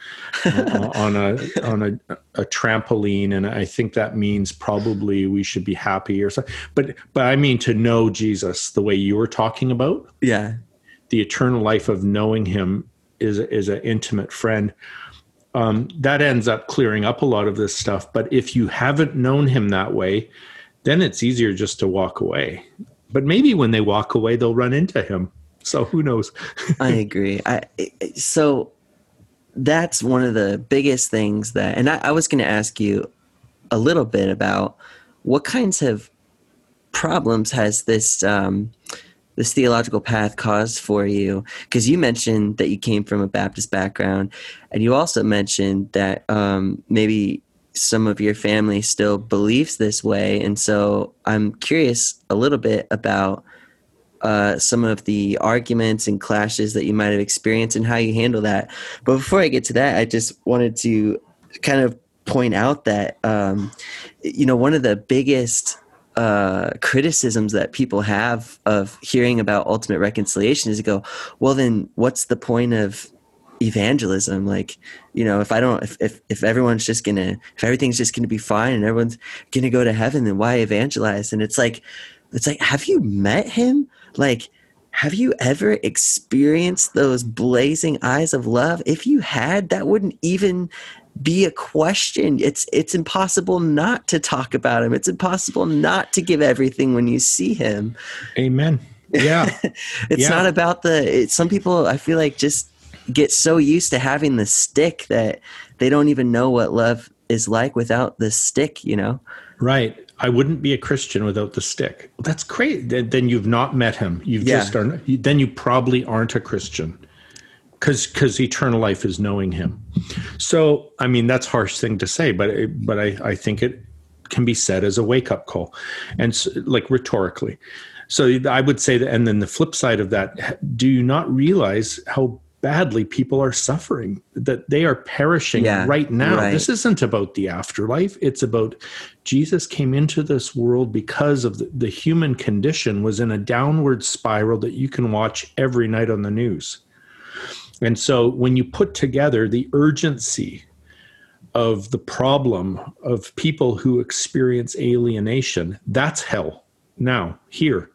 uh, uh, on a, on a, a trampoline, and I think that means probably we should be happy or something. But, but I mean to know Jesus the way you were talking about. Yeah, the eternal life of knowing Him is is an intimate friend um, that ends up clearing up a lot of this stuff. But if you haven't known him that way, then it's easier just to walk away. But maybe when they walk away, they'll run into him. So who knows? I agree. I so that's one of the biggest things that, and I, I was going to ask you a little bit about what kinds of problems has this um, this theological path caused for you? Because you mentioned that you came from a Baptist background, and you also mentioned that um, maybe some of your family still believes this way. And so I'm curious a little bit about uh, some of the arguments and clashes that you might have experienced and how you handle that. But before I get to that, I just wanted to kind of point out that, um, you know, one of the biggest uh, criticisms that people have of hearing about ultimate reconciliation is to go, well, then what's the point of evangelism? Like, you know, if I don't, if, if, if everyone's just gonna, if everything's just gonna be fine and everyone's gonna go to heaven, then why evangelize? And it's like, it's like, have you met him? Like, have you ever experienced those blazing eyes of love? If you had, that wouldn't even be a question. It's it's impossible not to talk about him. It's impossible not to give everything when you see him. Amen. Yeah. it's yeah. not about the it, some people I feel like just get so used to having the stick that they don't even know what love is like without the stick, you know. Right. I wouldn't be a Christian without the stick. Well, that's great. Then, then you've not met him. You've Yeah. just are. Then you probably aren't a Christian, because because eternal life is knowing Him. So I mean that's a harsh thing to say, but it, but I I think it can be said as a wake up call, and s like rhetorically. So I would say that, and then the flip side of that, do you not realize how badly people are suffering? That they are perishing Yeah, right now. right. This isn't about the afterlife. It's about Jesus came into this world because of the, the human condition was in a downward spiral that you can watch every night on the news. And so when you put together the urgency of the problem of people who experience alienation, that's hell now, here.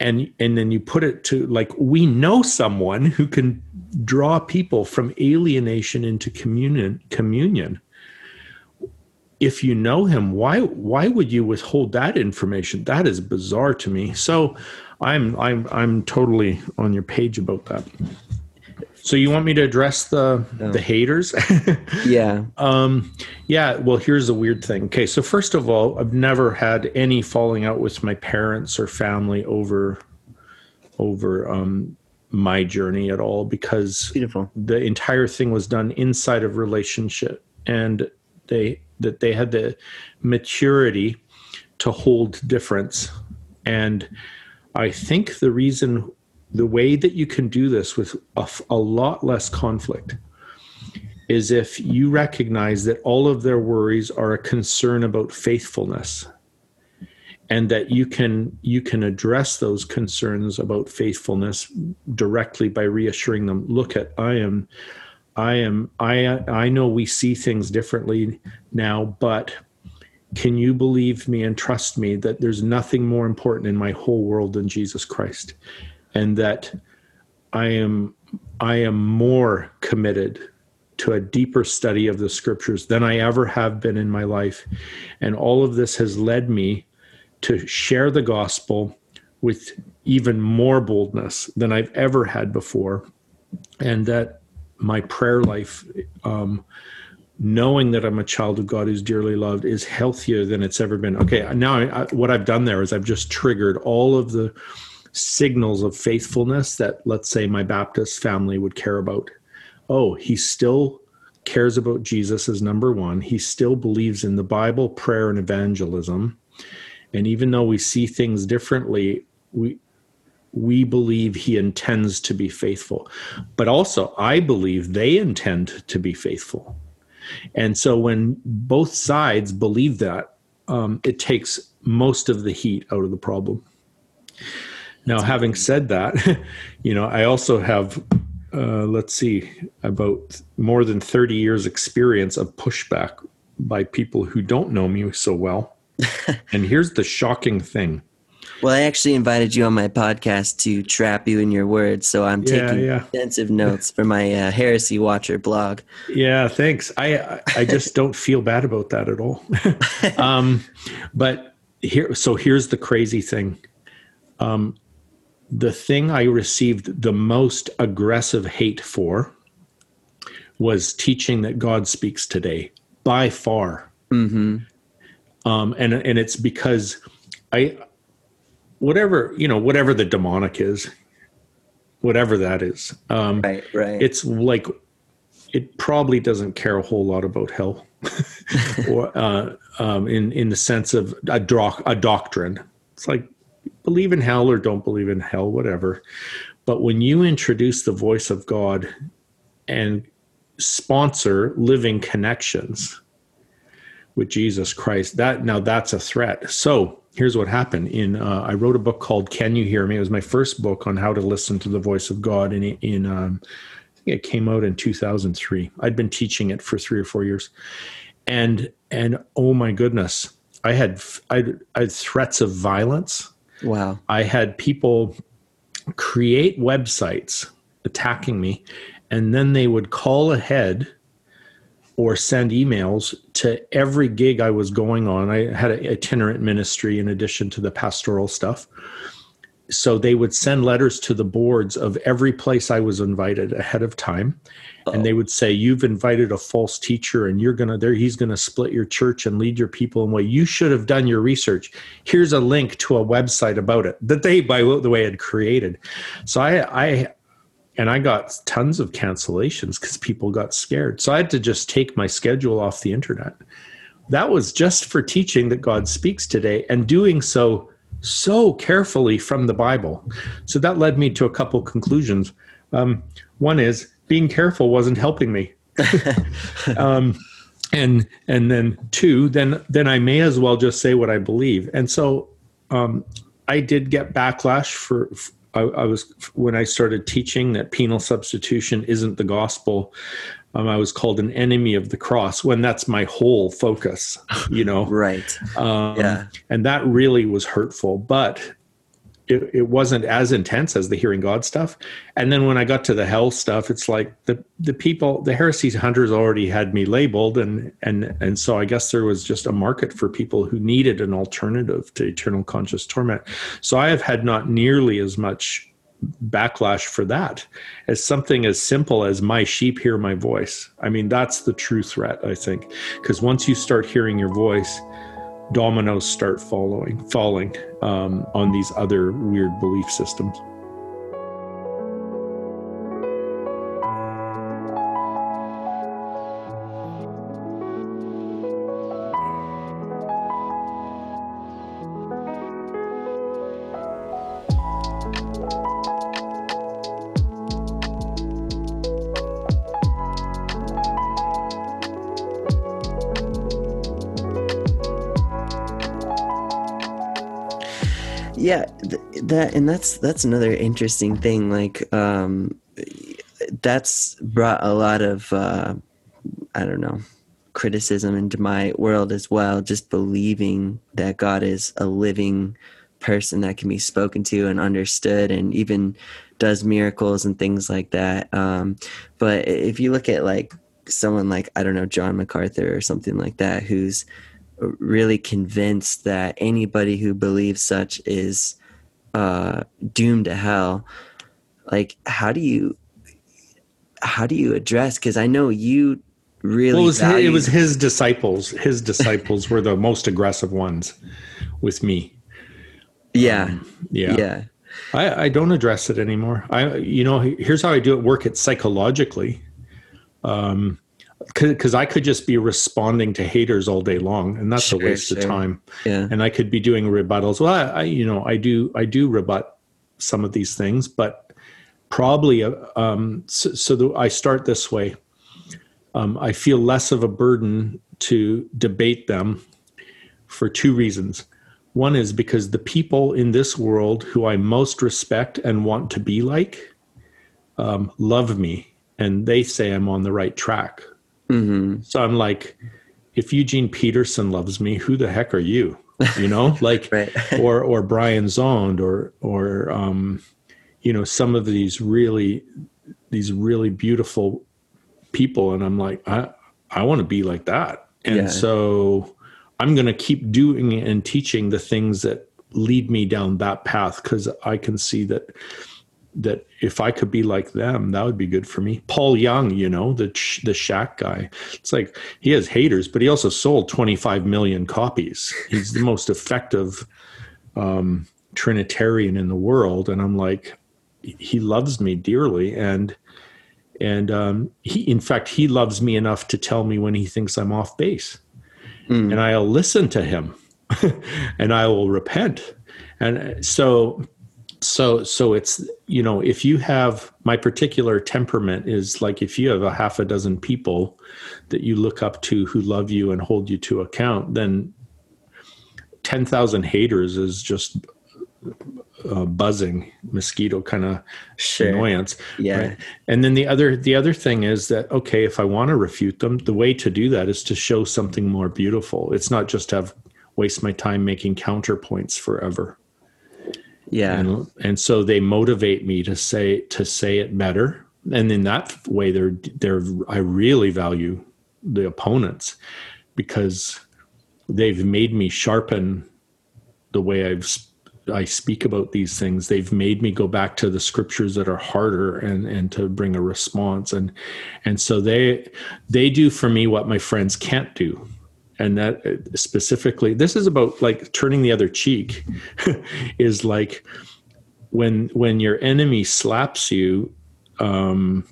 And and then you put it to like we know someone who can draw people from alienation into communion communion. If you know him, why why would you withhold that information? That is bizarre to me. So I'm I'm I'm totally on your page about that. So you want me to address the the haters? Yeah. um, yeah. Well, here's the weird thing. Okay, so first of all, I've never had any falling out with my parents or family over over um, my journey at all because Beautiful. the entire thing was done inside of relationship and they that they had the maturity to hold difference and i think the reason the way that you can do this with a lot less conflict is if you recognize that all of their worries are a concern about faithfulness and that you can you can address those concerns about faithfulness directly by reassuring them look at i am i am i i know we see things differently now but can you believe me and trust me that there's nothing more important in my whole world than jesus christ and that i am i am more committed to a deeper study of the scriptures than i ever have been in my life and all of this has led me to share the gospel with even more boldness than I've ever had before. And that my prayer life, um, knowing that I'm a child of God who's dearly loved, is healthier than it's ever been. Okay, now I, I, what I've done there is I've just triggered all of the signals of faithfulness that, let's say, my Baptist family would care about. Oh, he still cares about Jesus as number one. He still believes in the Bible, prayer, and evangelism. And even though we see things differently, we we believe he intends to be faithful. But also, I believe they intend to be faithful. And so when both sides believe that, um, it takes most of the heat out of the problem. Now, having said that, you know, I also have, uh, let's see, about more than 30 years' experience of pushback by people who don't know me so well. and here's the shocking thing well, I actually invited you on my podcast to trap you in your words, so I'm Yeah, taking yeah. extensive notes for my uh, Heresy Watcher blog. Yeah, thanks. I I just don't feel bad about that at all. um, but here, so here's the crazy thing. Um, the thing I received the most aggressive hate for was teaching that God speaks today, by far. hmm Um, and and it's because I, whatever you know, whatever the demonic is, whatever that is. Um, Right, right. it's like it probably doesn't care a whole lot about hell or uh, um, in in the sense of a, doc, a doctrine it's like believe in hell or don't believe in hell whatever. But when you introduce the voice of god and sponsor living connections with jesus christ that now that's a threat. So here's what happened in uh, i wrote a book called can you hear me? It was my first book on how to listen to the voice of god in in um, I think it came out in 2003 i'd been teaching it for three or four years. And and oh my goodness i had i I had threats of violence wow. i had people create websites attacking me and then they would call ahead or send emails to every gig i was going on i had an itinerant ministry in addition to the pastoral stuff so they would send letters to the boards of every place I was invited ahead of time. And they would say, You've invited a false teacher and you're gonna there, he's gonna split your church and lead your people in way. You should have done your research. Here's a link to a website about it that they by the way had created. So I I and I got tons of cancellations because people got scared. So I had to just take my schedule off the internet. That was just for teaching that God speaks today and doing so so carefully from the Bible. So that led me to a couple conclusions. Um, one is being careful wasn't helping me. um, and and then two, then then I may as well just say what I believe. And so um, I did get backlash for. I, I was when I started teaching that penal substitution isn't the gospel. Um, I was called an enemy of the cross when that's my whole focus. You know, Right. um, Yeah. And that really was hurtful, but it, it wasn't as intense as the hearing God stuff. And then when I got to the hell stuff, it's like the, the people, the heresy hunters already had me labeled. And, and, and so I guess there was just a market for people who needed an alternative to eternal conscious torment. So I have had not nearly as much backlash for that as something as simple as my sheep hear my voice. I mean, that's the true threat, I think, because once you start hearing your voice, dominoes start following, falling um, on these other weird belief systems. That and that's that's another interesting thing. Like, um, that's brought a lot of uh, I don't know criticism into my world as well. Just believing that God is a living person that can be spoken to and understood, and even does miracles and things like that. Um, but if you look at like someone like I don't know John MacArthur or something like that, who's really convinced that anybody who believes such is uh, doomed to hell. Like, how do you how do you address? Because I know you really Well, it was, his, it was his disciples. His disciples were the most aggressive ones with me. yeah, Yeah. yeah, I, I don't address it anymore. I, you know, here's how I do it. Work it psychologically. Um, because I could just be responding to haters all day long, and that's Sure, a waste sure. of time. Yeah. And I could be doing rebuttals. Well, I, I you know I do I do rebut some of these things, but probably uh, um, so, so the, I start this way. Um, I feel less of a burden to debate them for two reasons. One is because the people in this world who I most respect and want to be like um, love me, and they say I'm on the right track. Mm-hmm. So I'm like, if Eugene Peterson loves me, who the heck are you? You know, like, Right. or or Brian Zahnd, or or um, you know, some of these really these really beautiful people, and I'm like, I I want to be like that, and Yeah. so I'm going to keep doing and teaching the things that lead me down that path because I can see that that if I could be like them, that would be good for me. Paul Young, you know, the the Shack guy. It's like he has haters, but he also sold 25 million copies. He's the most effective um, Trinitarian in the world, and I'm like, he loves me dearly, and and um, he, in fact, he loves me enough to tell me when he thinks I'm off base, and I'll listen to him, and I will repent, and so so so it's you know if you have my particular temperament is like if you have a half a dozen people that you look up to who love you and hold you to account then 10,000 haters is just uh, buzzing mosquito kind of Sure. annoyance Yeah. and then the other the other thing is that okay if i want to refute them the way to do that is to show something more beautiful it's not just to have waste my time making counterpoints forever Yeah. and and so they motivate me to say to say it better. And in that way they're they're i really value the opponents because they've made me sharpen the way i've i speak about these things. They've made me go back to the scriptures that are harder and and to bring a response. And and so they they do for me what my friends can't do and that uh, specifically this is about like turning the other cheek is like when when your enemy slaps you um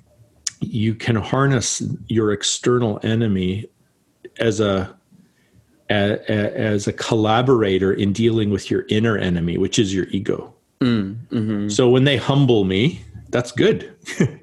you can harness your external enemy as a a- a- as a collaborator in dealing with your inner enemy which is your ego. So when they humble me that's good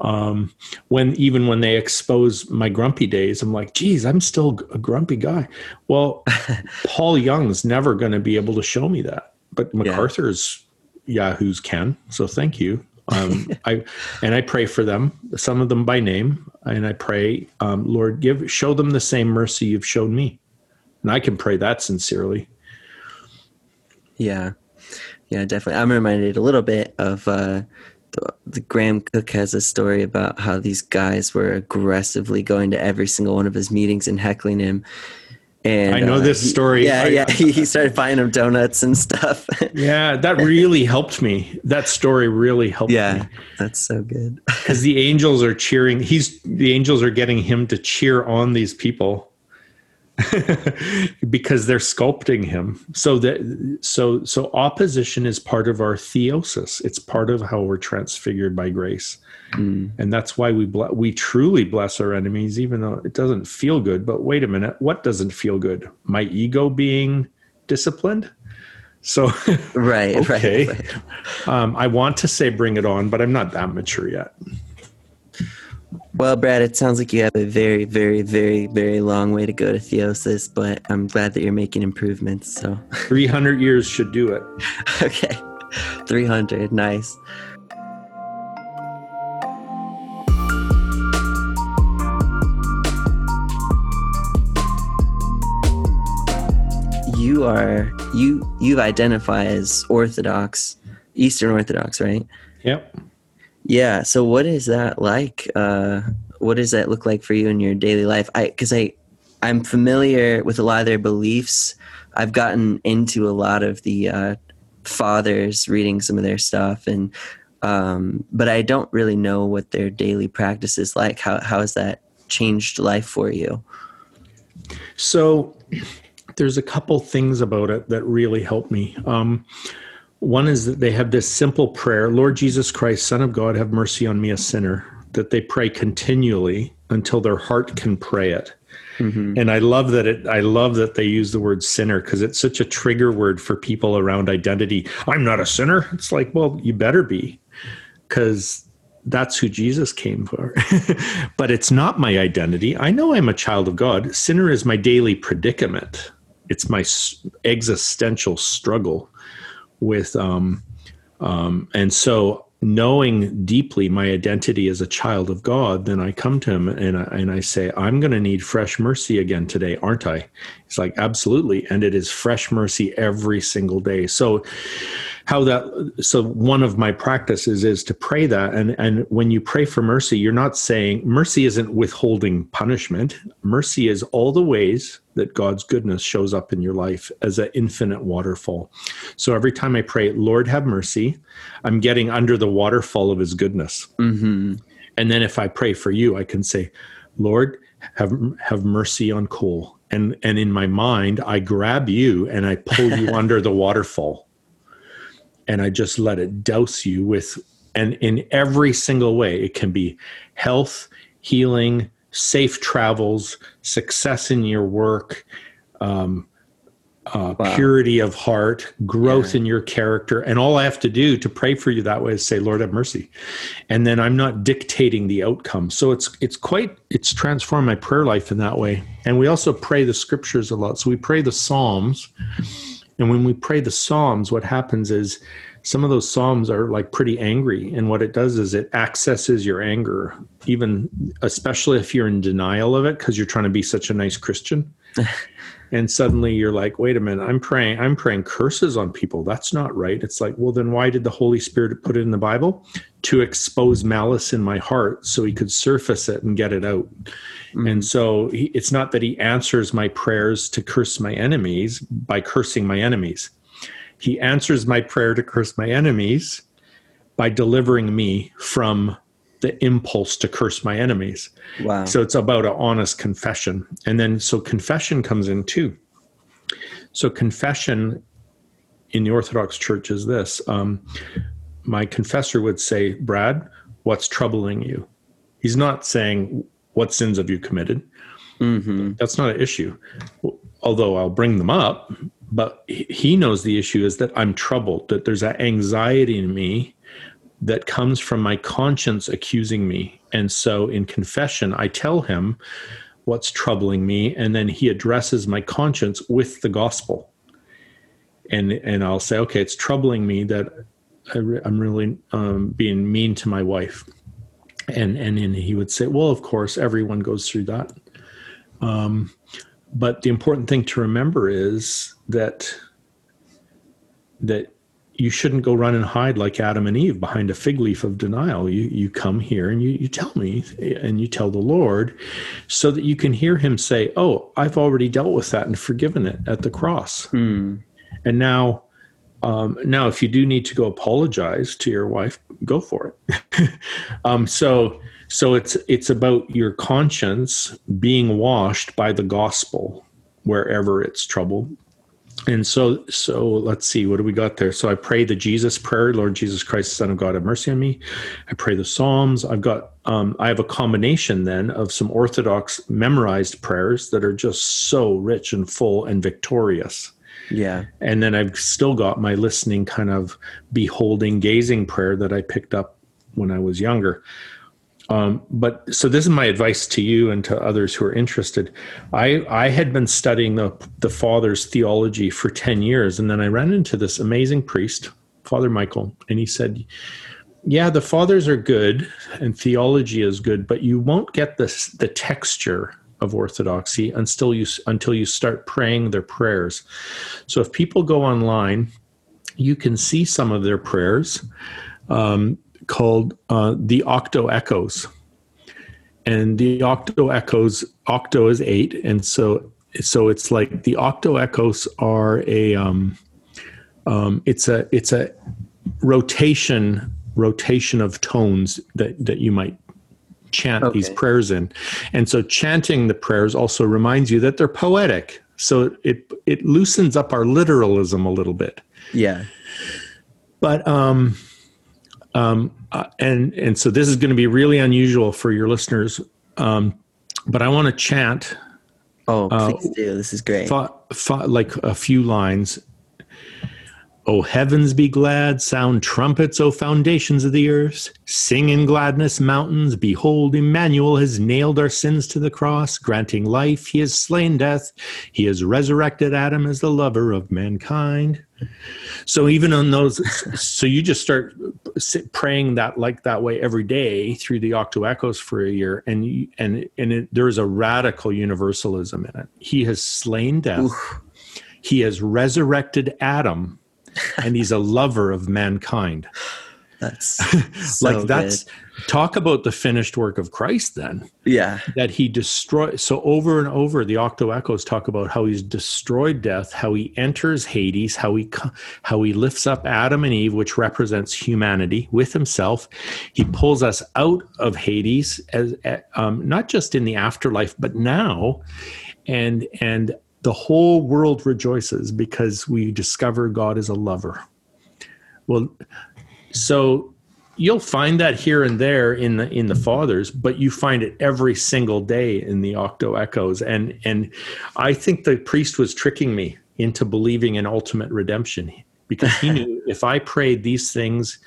um, when even when they expose my grumpy days, I'm like, geez, I'm still a grumpy guy. Well, Paul Young's never going to be able to show me that, but MacArthur's Yahoo's can. So thank you. Um, I and I pray for them, some of them by name, and I pray, um, Lord, give show them the same mercy you've shown me, and I can pray that sincerely. Yeah, yeah, definitely. I'm reminded a little bit of uh, the, the Graham Cooke has a story about how these guys were aggressively going to every single one of his meetings and heckling him. And I know uh, this he- story. Yeah, I- yeah. He, he started buying him donuts and stuff. Yeah, that really helped me. That story really helped me. yeah, that's so good. because the angels are cheering he's the angels are getting him to cheer on these people because they're sculpting him. So that so so opposition is part of our theosis. It's part of how we're transfigured by grace. And that's why we ble- we truly bless our enemies even though it doesn't feel good. But wait a minute what doesn't feel good? My ego being disciplined? So Right, okay. right, right. um, i want to say bring it on but i'm not that mature yet Well, Brad, it sounds like you have a very, very, very, very long way to go to theosis, but I'm glad that you're making improvements. So, 300 years should do it okay, 300, nice. You are you you identify as Orthodox, Eastern Orthodox, right? yep Yeah. So what is that like? Uh, what does that look like for you in your daily life? I because I I'm familiar with a lot of their beliefs. I've gotten into a lot of the uh, fathers, reading some of their stuff, and um, but I don't really know what their daily practice is like. How how has that changed life for you? So there's a couple things about it that really helped me. Um, one is that they have this simple prayer Lord Jesus Christ, Son of God, have mercy on me, a sinner. that they pray continually until their heart can pray it. Mm-hmm. And I love that it I love that they use the word sinner because it's such a trigger word for people around identity. I'm not a sinner. It's like, well, you better be because that's who Jesus came for. but it's not my identity. I know I'm a child of God. Sinner is my daily predicament. It's my existential struggle with um um and so knowing deeply my identity as a child of God, then I come to him and I, and I say, I'm going to need fresh mercy again today, aren't I? He's like, absolutely. And it is fresh mercy every single day. So, how that so one of my practices is to pray that and and when you pray for mercy you're not saying mercy isn't withholding punishment mercy is all the ways that God's goodness shows up in your life as an infinite waterfall so every time I pray Lord have mercy I'm getting under the waterfall of his goodness mm-hmm. and then if I pray for you I can say Lord have have mercy on Cole and and in my mind I grab you and I pull you under the waterfall. And I just let it douse you with, and in every single way, it can be health, healing, safe travels, success in your work, um, uh, wow. purity of heart, growth yeah. in your character. And all I have to do to pray for you that way is say, Lord, have mercy. And then I'm not dictating the outcome. So it's, it's quite, it's transformed my prayer life in that way. And we also pray the scriptures a lot. So we pray the Psalms and when we pray the Psalms, what happens is some of those Psalms are like pretty angry. And what it does is it accesses your anger, even especially if you're in denial of it because you're trying to be such a nice Christian. and suddenly you're like, wait a minute, I'm praying, I'm praying curses on people. That's not right. It's like, well, then why did the Holy Spirit put it in the Bible? To expose malice in my heart so he could surface it and get it out. Mm-hmm. And so he, it's not that he answers my prayers to curse my enemies by cursing my enemies. He answers my prayer to curse my enemies by delivering me from the impulse to curse my enemies. Wow. So it's about an honest confession. And then so confession comes in too. So confession in the Orthodox Church is this. Um, my confessor would say, Brad, what's troubling you? He's not saying, what sins have you committed? Mm-hmm. That's not an issue. Although I'll bring them up, but he knows the issue is that I'm troubled, that there's that anxiety in me that comes from my conscience accusing me. And so in confession, I tell him what's troubling me, and then he addresses my conscience with the gospel. And, and I'll say, okay, it's troubling me that I am really um, being mean to my wife and and and he would say, well, of course, everyone goes through that. Um, but the important thing to remember is that that you shouldn't go run and hide like Adam and Eve behind a fig leaf of denial. You you come here and you, you tell me and you tell the Lord so that you can hear him say, Oh, I've already dealt with that and forgiven it at the cross. Hmm. And now um, now, if you do need to go apologize to your wife, go for it. um, so, so it's it's about your conscience being washed by the gospel wherever it's troubled. And so, so let's see, what do we got there? So I pray the Jesus prayer, Lord Jesus Christ, Son of God, have mercy on me. I pray the Psalms. I've got, um, I have a combination then of some Orthodox memorized prayers that are just so rich and full and victorious. Yeah. And then I've still got my listening kind of beholding, gazing prayer that I picked up when I was younger. Um, but so this is my advice to you and to others who are interested. I I had been studying the the father's theology for ten years, and then I ran into this amazing priest, Father Michael, and he said, "Yeah, the fathers are good, and theology is good, but you won't get this the texture of orthodoxy until you until you start praying their prayers. So if people go online, you can see some of their prayers um, called uh, the Octoechos, and the Octoechos octo is eight, and so so it's like the Octoechos are a um, um, it's a it's a rotation rotation of tones that that you might chant okay. these prayers in. And so chanting the prayers also reminds you that they're poetic. So it it loosens up our literalism a little bit. Yeah. But um Um, uh, and and so this is going to be really unusual for your listeners. Um, but I want to chant Oh, Uh, please do. This is great. like a few lines. O heavens be glad, sound trumpets, O foundations of the earth. Sing in gladness, mountains. Behold, Emmanuel has nailed our sins to the cross, granting life. He has slain death. He has resurrected Adam as the lover of mankind. So even on those, so you just start praying that like that way every day through the Octoechos for a year, and you, and and it, there is a radical universalism in it. He has slain death. He has resurrected Adam, and he's a lover of mankind. That's so like that's good. Talk about the finished work of Christ. Then yeah. that he destroyed. So over and over, the Octoechos talk about how he's destroyed death, how he enters Hades, how he how he lifts up Adam and Eve, which represents humanity, with himself. He pulls us out of Hades as um, not just in the afterlife, but now, and and the whole world rejoices because we discover God is a lover. Well, so you'll find that here and there in the in the fathers but you find it every single day in the octoechos. And and i think the priest was tricking me into believing in ultimate redemption because he knew if i prayed these things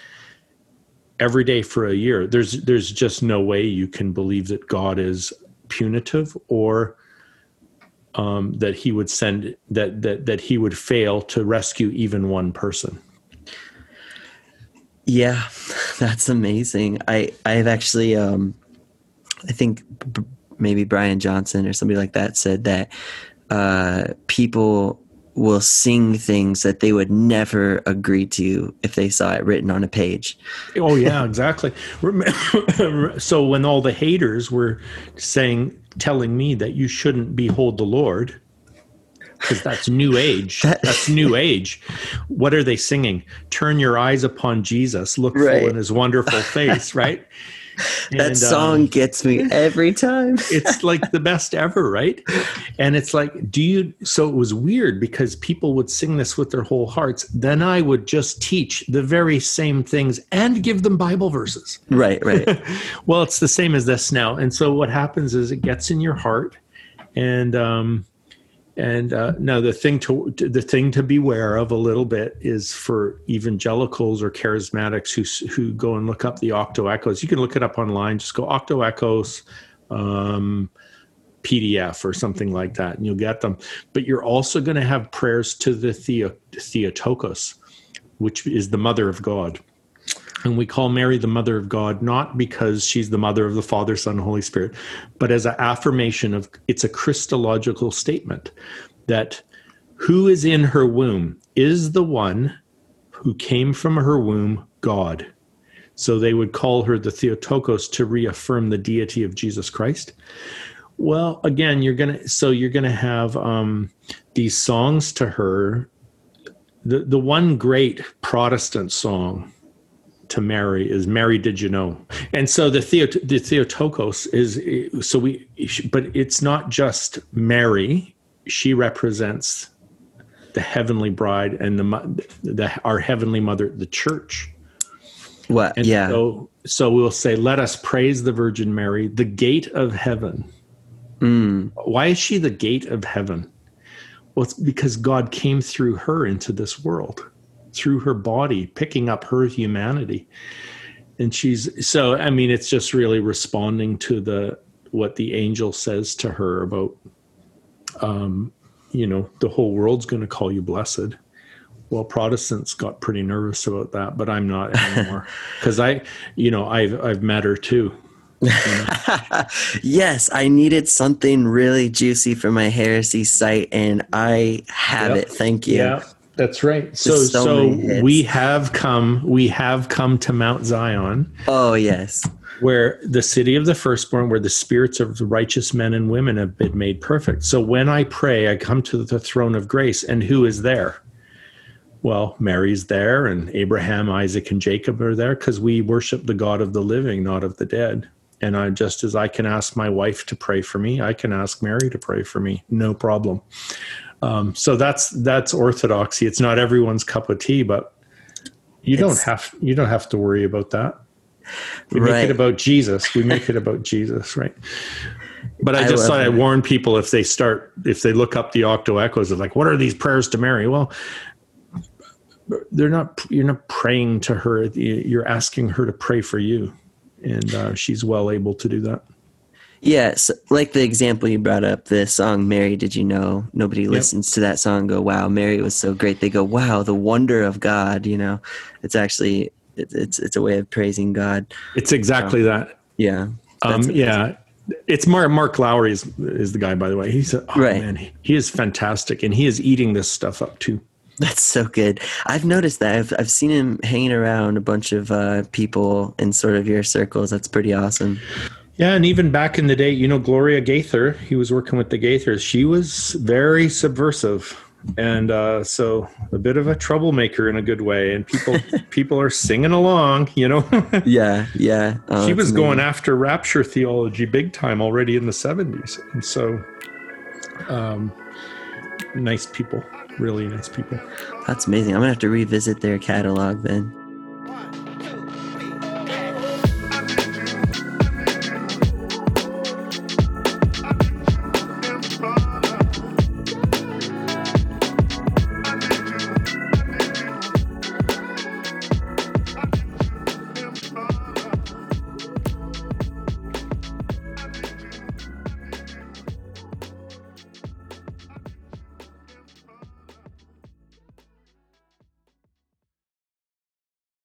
every day for a year there's there's just no way you can believe that god is punitive or um, that he would send that that that he would fail to rescue even one person Yeah, that's amazing. I I've actually um I think b- maybe Brian Johnson or somebody like that said that uh people will sing things that they would never agree to if they saw it written on a page. Oh yeah, exactly. So when all the haters were saying, telling me that you shouldn't behold the Lord, because that's new age. That's new age. What are they singing? Turn your eyes upon Jesus. Look Right. full in His wonderful face. Right. That And, song um, gets me every time. it's like the best ever, right? And it's like, do you? So it was weird because people would sing this with their whole hearts. Then I would just teach the very same things and give them Bible verses. right, right. well, it's the same as this now. And so what happens is it gets in your heart, and um, and uh, now the thing to the thing to beware of a little bit is for evangelicals or charismatics who who go and look up the Octoechos. You can look it up online. Just go Octoechos. Um, PDF or something like that, and you'll get them. But you're also going to have prayers to the Theo, Theotokos, which is the Mother of God. And we call Mary the Mother of God not because she's the mother of the Father, Son, Holy Spirit, but as an affirmation of it's a Christological statement that who is in her womb is the one who came from her womb, God. So they would call her the Theotokos to reaffirm the deity of Jesus Christ. Well, again, you're gonna so you're gonna have um, these songs to her. The the one great Protestant song to Mary is Mary did you know? And so the Theot- the Theotokos is so we but it's not just Mary, she represents the heavenly bride and the, the our heavenly mother the church. What? And yeah. so so we'll say let us praise the Virgin Mary, the gate of heaven. Mm, Why is she the gate of heaven? Well, it's because God came through her into this world, through her body, picking up her humanity. And she's so I mean, it's just really responding to the what the angel says to her about um, you know, the whole world's gonna call you blessed. Well, Protestants got pretty nervous about that, but I'm not anymore. Because I, you know, I've I've met her too. yes, I needed something really juicy for my heresy site, and I have Yep. it. Thank you. Yeah, that's right. So so so, we have come we have come to Mount Zion, Oh yes. where the city of the firstborn, where the spirits of the righteous men and women have been made perfect. So when I pray, I come to the throne of grace, and who is there? Well, Mary's there, and Abraham, Isaac, and Jacob are there because we worship the God of the living, not of the dead. And I just as I can ask my wife to pray for me, I can ask Mary to pray for me, no problem. Um, so that's that's orthodoxy. It's not everyone's cup of tea, but You don't have you don't have to worry about that. We make it about Jesus. We make it about Jesus, right? But I I just love thought I'd warn people if they start if they look up the octoechos of like what are these prayers to Mary? Well, they're not you're not praying to her. You're asking her to pray for you, and uh, she's well able to do that. Yeah, so, like the example you brought up, the song "Mary, Did You Know?" Nobody listens to that song. and Go, wow, Mary was so great. They go, wow, the wonder of God. You know, it's actually it, it's it's a way of praising God. It's exactly that. Yeah, Um, yeah, it's Mark Mark Lowry is, is the guy. By the way, he's a, oh, Right. man, he, he is fantastic, and he is eating this stuff up too. That's so good. I've noticed that. I've I've seen him hanging around a bunch of uh, people in sort of your circles. That's pretty awesome. Yeah, and even back in the day, you know, Gloria Gaither, he was working with the Gaithers. She was very subversive, and uh, so a bit of a troublemaker in a good way. And people people are singing along. You know, Yeah, yeah. Oh, she was going after rapture theology big time already in the seventies, and so um, nice people, really nice people. That's amazing. I'm gonna have to revisit their catalog then.